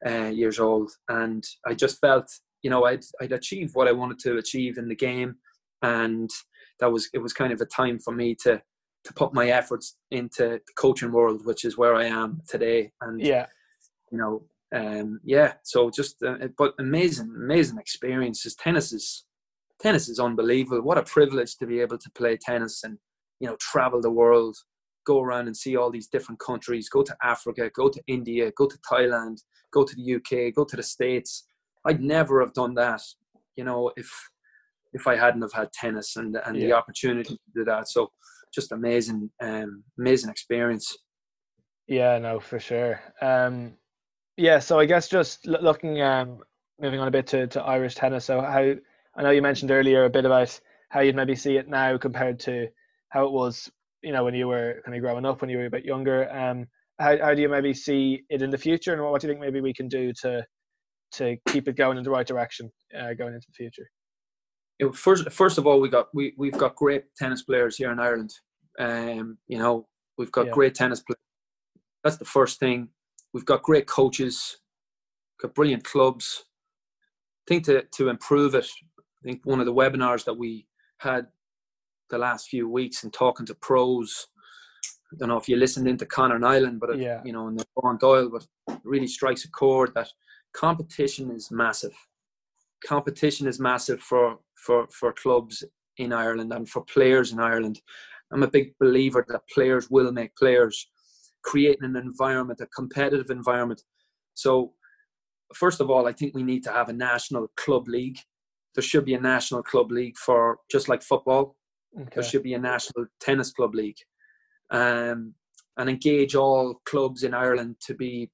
uh, years old, and I just felt, you know, I'd I'd achieved what I wanted to achieve in the game, and that was it was kind of a time for me to to put my efforts into the coaching world, which is where I am today, and yeah, you know um, yeah, so just uh, but amazing, amazing experiences. Tennis is tennis is unbelievable. What a privilege to be able to play tennis and you know travel the world, go around and see all these different countries. Go to Africa, go to India, go to Thailand, go to the UK, go to the States. I'd never have done that, you know, if if I hadn't have had tennis and and yeah. the opportunity to do that. So just amazing, um, amazing experience. Yeah, no, for sure. Um, yeah, so I guess just looking, um, moving on a bit to, to Irish tennis. So how I know you mentioned earlier a bit about how you'd maybe see it now compared to how it was, you know, when you were kind of growing up, when you were a bit younger. Um, how how do you maybe see it in the future, and what do you think maybe we can do to to keep it going in the right direction uh, going into the future? First, first of all, we got we we've got great tennis players here in Ireland. Um, you know, we've got yeah. great tennis players. That's the first thing. We've got great coaches, got brilliant clubs. I think to to improve it, I think one of the webinars that we had the last few weeks and talking to pros. I don't know if you listened into Conor Niland, but it, yeah. you know, and Ron Doyle, but it really strikes a chord that competition is massive. Competition is massive for for for clubs in Ireland and for players in Ireland. I'm a big believer that players will make players, creating an environment, a competitive environment. So, first of all, I think we need to have a national club league. There should be a national club league for just like football. Okay. There should be a national tennis club league, um, and engage all clubs in Ireland to be,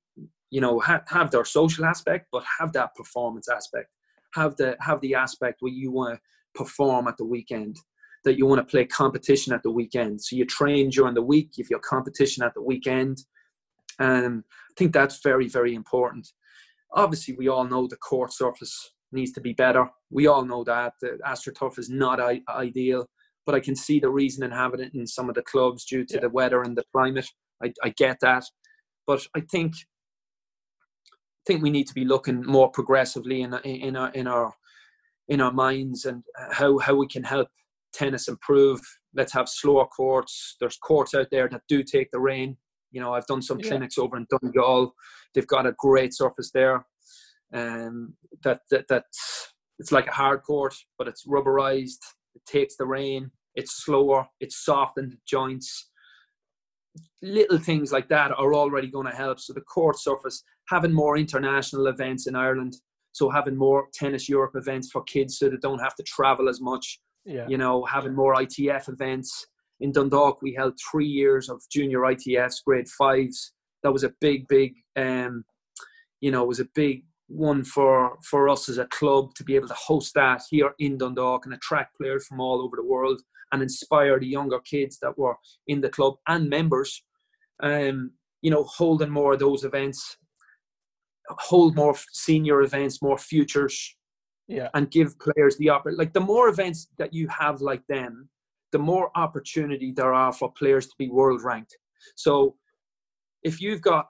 you know, ha- have their social aspect, but have that performance aspect. Have the have the aspect where you want to perform at the weekend that you want to play competition at the weekend. So you train during the week, if you're competition at the weekend. And I think that's very, very important. Obviously, we all know the court surface needs to be better. We all know that. The AstroTurf is not I- ideal, but I can see the reason in having it in some of the clubs due to yeah. the weather and the climate. I, I get that. But I think think we need to be looking more progressively in, in, our, in our in our minds and how, how we can help tennis improve. Let's have slower courts. There's courts out there that do take the rain. You know, I've done some yeah. clinics over in Donegal. They've got a great surface there. Um, that that that it's like a hard court, but it's rubberized. It takes the rain. It's slower. It's soft in the joints. Little things like that are already going to help. So the court surface, having more international events in Ireland, so having more tennis Europe events for kids so they don't have to travel as much yeah. you know, having more ITF events. In Dundalk, we held three years of junior ITFs, grade fives. That was a big, big, um, you know, it was a big one for for us as a club to be able to host that here in Dundalk and attract players from all over the world and inspire the younger kids that were in the club and members. Um, you know, holding more of those events, hold more senior events, more futures, yeah. and give players the opportunity. Like the more events that you have like them, the more opportunity there are for players to be world ranked. So if you've got,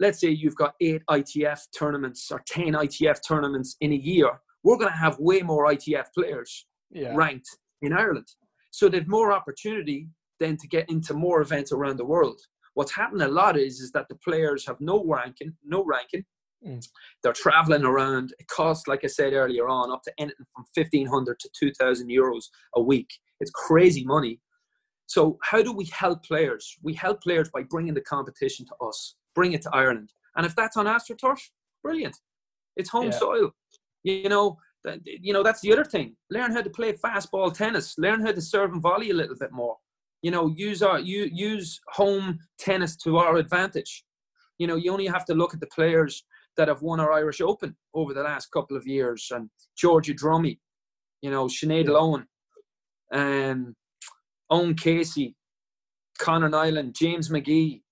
let's say you've got eight ITF tournaments or 10 ITF tournaments in a year, we're going to have way more ITF players yeah. ranked in Ireland. So they've more opportunity then to get into more events around the world. What's happened a lot is, is that the players have no ranking, no ranking, Mm. They're traveling around. It costs, like I said earlier on, up to anything from 1500 to 2000 euros a week. It's crazy money. So, how do we help players? We help players by bringing the competition to us, bring it to Ireland. And if that's on AstroTurf, brilliant. It's home yeah. soil. You know, you know that's the other thing. Learn how to play fastball tennis. Learn how to serve and volley a little bit more. You know, use our you use home tennis to our advantage. You know, you only have to look at the players that have won our Irish Open over the last couple of years, and Georgia Drummy, you know, Sinead Lohan, and Owen Casey, Conor Niland, James McGee.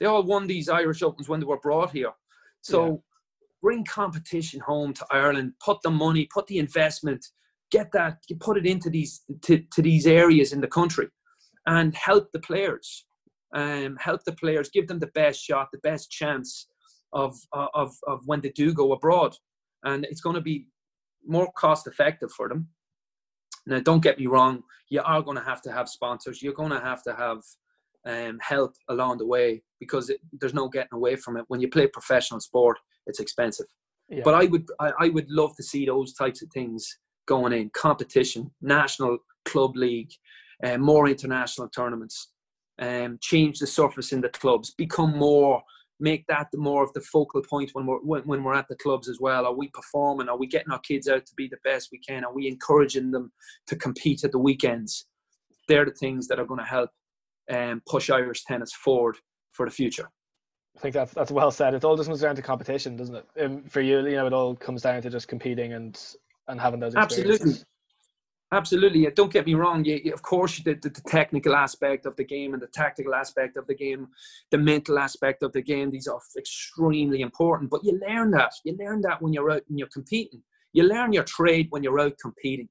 They all won these Irish Opens when they were brought here. So yeah. bring competition home to Ireland, put the money, put the investment, get that, you put it into these to, to these areas in the country and help the players. Um, help the players, give them the best shot, the best chance of, of, of when they do go abroad. And it's going to be more cost effective for them. Now, don't get me wrong, you are going to have to have sponsors. You're going to have to have um, help along the way because it, there's no getting away from it. When you play professional sport, it's expensive. Yeah. But I would I, I would love to see those types of things going in competition, national club league, uh, more international tournaments, um, change the surface in the clubs, become more, make that the more of the focal point when we're when, when we're at the clubs as well. Are we performing? Are we getting our kids out to be the best we can? Are we encouraging them to compete at the weekends? They're the things that are going to help um, push Irish tennis forward for the future. I think that's that's well said. It all just comes down to competition, doesn't it? Um, for you, you know, it all comes down to just competing and and having those absolutely absolutely don't get me wrong you, of course the, the, the, technical aspect of the game and the tactical aspect of the game the mental aspect of the game these are extremely important but you learn that you learn that when you're out and you're competing you learn your trade when you're out competing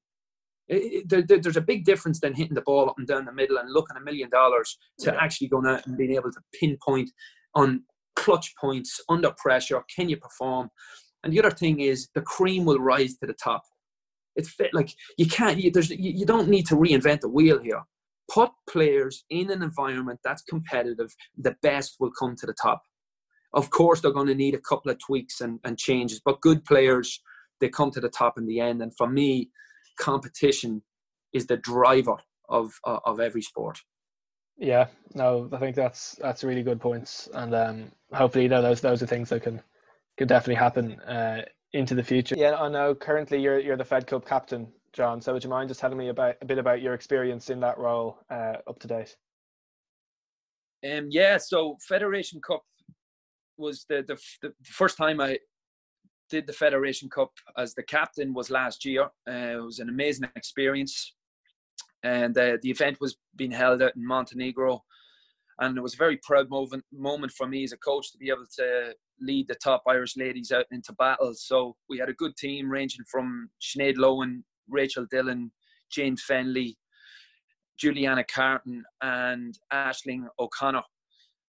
it, it, there, there's a big difference than hitting the ball up and down the middle and looking a million dollars to yeah. actually going out and being able to pinpoint on clutch points under pressure can you perform and the other thing is the cream will rise to the top. It's fit, like you can't. You, there's you, you don't need to reinvent the wheel here. Put players in an environment that's competitive. The best will come to the top. Of course, they're going to need a couple of tweaks and, and changes, but good players they come to the top in the end. And for me, competition is the driver of of every sport. Yeah, no, I think that's that's really good points, and um, hopefully, you know, those those are things that can can definitely happen uh, into the future. Yeah, I know. Currently, you're you're the Fed Cup captain, John. So would you mind just telling me about a bit about your experience in that role uh, up to date? Um, yeah, so Federation Cup was the, the the first time I did the Federation Cup as the captain was last year. Uh, it was an amazing experience, and uh, the event was being held out in Montenegro, and it was a very proud moment moment for me as a coach to be able to lead the top Irish ladies out into battle. So we had a good team ranging from Sinead Lohan, Rachel Dillon, Jane Fennelly, Juliana Carton, and Ashling O'Connor.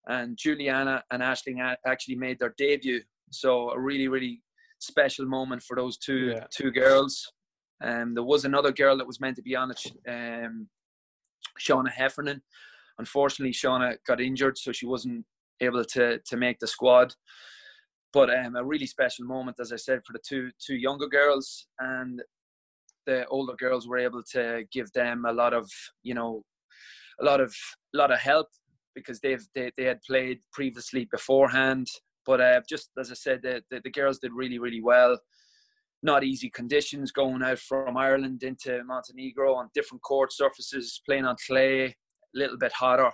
And Juliana and Ashling actually made their debut. So a really, really special moment for those two yeah. two girls. Um, there was another girl that was meant to be on it, um, Shauna Heffernan. Unfortunately, Shauna got injured, so she wasn't able to to make the squad but um, a really special moment, as I said, for the two two younger girls, and the older girls were able to give them a lot of you know a lot of a lot of help because they've they, they had played previously beforehand. But uh, just as I said, the, the, the girls did really really well. Not easy conditions going out from Ireland into Montenegro on different court surfaces, playing on clay, little bit hotter,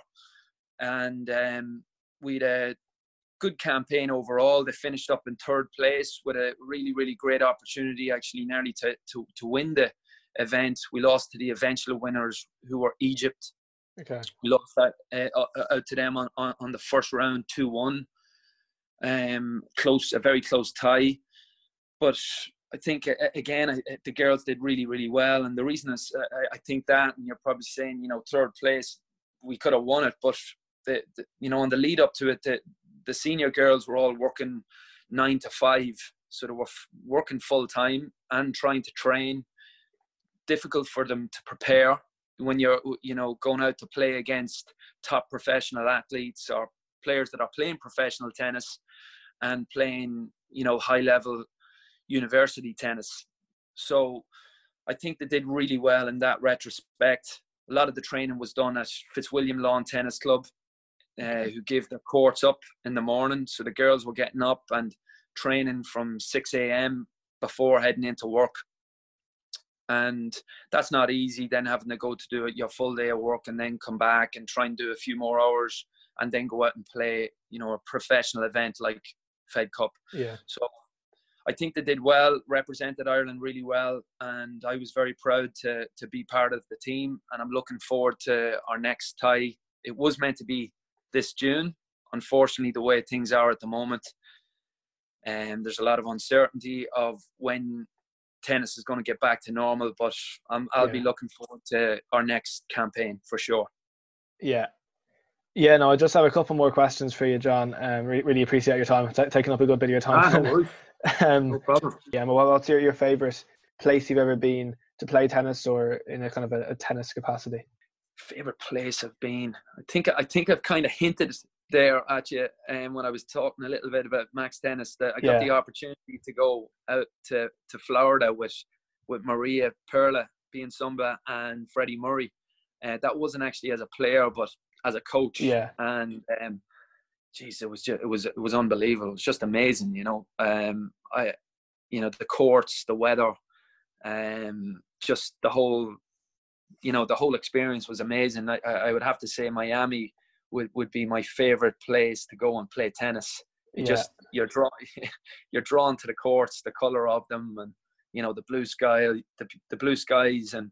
and um, we had a good campaign overall. They finished up in third place with a really, really great opportunity, actually, nearly to, to, to win the event. We lost to the eventual winners, who were Egypt. Okay. We lost that uh, uh out to them on, on, on the first round, 2 1. Um, close, a very close tie. But I think again, the girls did really, really well, and the reason is I think that, and you're probably saying, you know, third place, we could have won it, but the, the you know, on the lead up to it, the, the senior girls were all working nine to five, so they were working full time and trying to train. Difficult for them to prepare when you're you know going out to play against top professional athletes or players that are playing professional tennis and playing you know high level university tennis. So I think they did really well in that retrospect. A lot of the training was done at Fitzwilliam Lawn Tennis Club uh, who gave their courts up in the morning. So the girls were getting up and training from 6 a.m. before heading into work. And that's not easy, then having to go to do your full day of work and then come back and try and do a few more hours and then go out and play, you know, a professional event like Fed Cup. Yeah. So I think they did well, represented Ireland really well, and I was very proud to to be part of the team. And I'm looking forward to our next tie. It was meant to be this June. Unfortunately, the way things are at the moment, and um, there's a lot of uncertainty of when tennis is going to get back to normal. But um, I'll yeah. be looking forward to our next campaign for sure. Yeah. Yeah, no, I just have a couple more questions for you, John. Um, re- really appreciate your time, T- taking up a good bit of your time. Ah, no, um, no problem. Yeah, well, what's your, your favorite place you've ever been to play tennis or in a kind of a, a tennis capacity? favorite place I've been. I think I think I've kind of hinted there at you um, when I was talking a little bit about Max Tennis that I got Yeah. the opportunity to go out to, to Florida with with Maria Perla Sumba and Freddie Murray. Uh, that wasn't actually as a player, but as a coach. Yeah. And um, geez, it was just it was it was unbelievable. It was just amazing, you know. Um, I, you know, the courts, the weather, um, just the whole, you know, the whole experience was amazing. I, I would have to say Miami would, would be my favorite place to go and play tennis. It Yeah. Just you're drawn, you're drawn to the courts, the color of them, and you know the blue sky, the the blue skies, and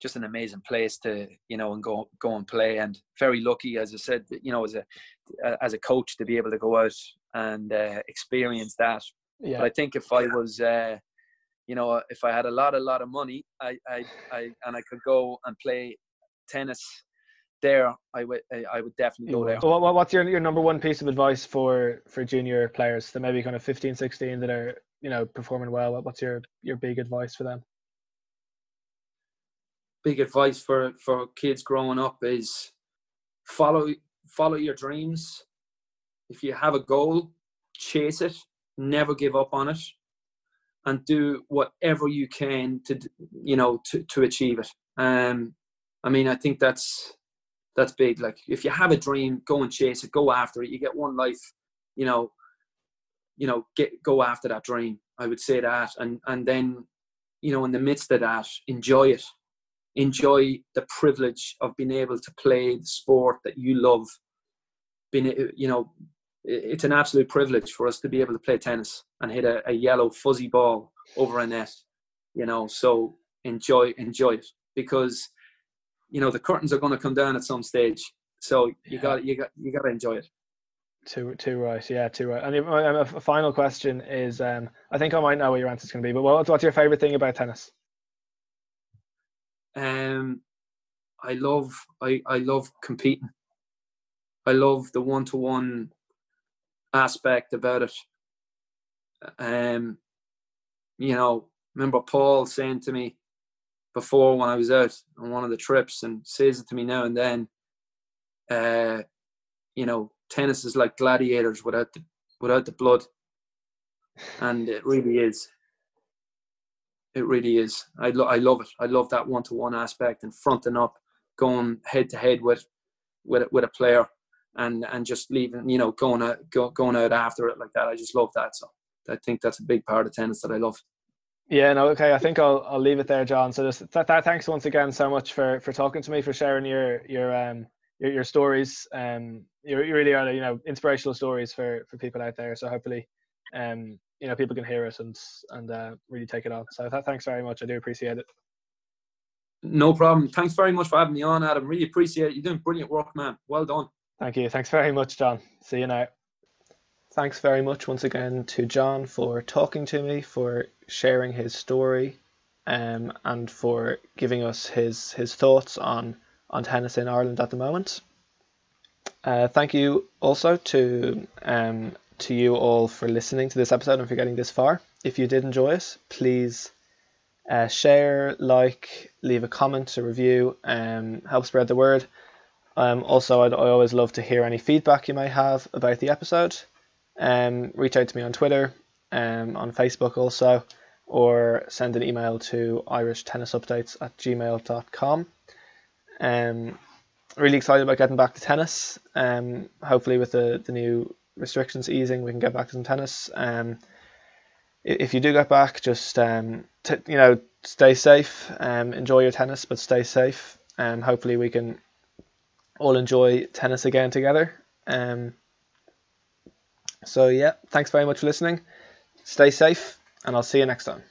just an amazing place to you know and go go and play. And very lucky, as I said, you know, as a as a coach to be able to go out and uh, experience that. Yeah. But I think if I was, uh, you know, if I had a lot, a lot of money, I, I, I, and I could go and play tennis there, I would, I, would definitely go there. what- what's your, your number one piece of advice for, for junior players that maybe kind of 15, 16 that are, you know, performing well? What's your, your big advice for them? Big advice for for kids growing up is follow follow your dreams. If you have a goal, chase it. Never give up on it, and do whatever you can to you know to to achieve it. Um, I mean, I think that's that's big. Like if you have a dream, go and chase it. Go after it. You get one life. You know, you know, get go after that dream. I would say that, and and then, you know, in the midst of that, enjoy it. Enjoy the privilege of being able to play the sport that you love. Being, you know, it's an absolute privilege for us to be able to play tennis and hit a, a yellow fuzzy ball over a net. You know, so enjoy enjoy it because you know the curtains are going to come down at some stage. So you Yeah. got you got you got to enjoy it. Too, too right. Yeah, too right. And a final question is, um, I think I might know what your answer is going to be, but what's, what's your favorite thing about tennis? Um, I love I I love competing. I love the one to one aspect about it. Um, you know, remember Paul saying to me before when I was out on one of the trips, and says it to me now and then. Uh, you know, tennis is like gladiators without the without the blood, and it really is. It really is. I, lo- I love it. I love that one to one aspect and fronting up, going head to head with with with a player, and and just leaving. You know, going out go, going out after it like that. I just love that. So I think that's a big part of tennis that I love. Yeah, no, okay. I think I'll I'll leave it there, John. So just th- th- thanks once again so much for for talking to me, for sharing your your um your, your stories. Um, you really are you know inspirational stories for for people out there. So hopefully, um, you know people can hear it and and uh, really take it on. So th- thanks very much. I do appreciate it. No problem. Thanks very much for having me on, Adam. Really appreciate it. You're doing brilliant work, man. Well done. Thank you. Thanks very much, John. See you now. Thanks very much once again to John for talking to me, for sharing his story, um, and for giving us his his thoughts on on tennis in Ireland at the moment. Uh, thank you also to um, to you all for listening to this episode and for getting this far. If you did enjoy it, please uh, share, like, leave a comment, a review, um, help spread the word. Um, also, I'd, I always love to hear any feedback you may have about the episode. Um, reach out to me on Twitter, um, on Facebook also, or send an email to irishtennisuppdates at gmail.com. Um, really excited about getting back to tennis. Um, hopefully, with the, the new restrictions easing, we can get back to some tennis. Um, if you do get back, just um, t- you know, stay safe. Um, enjoy your tennis, but stay safe. Um, hopefully, we can all enjoy tennis again together. Um, so yeah, thanks very much for listening. Stay safe, and I'll see you next time.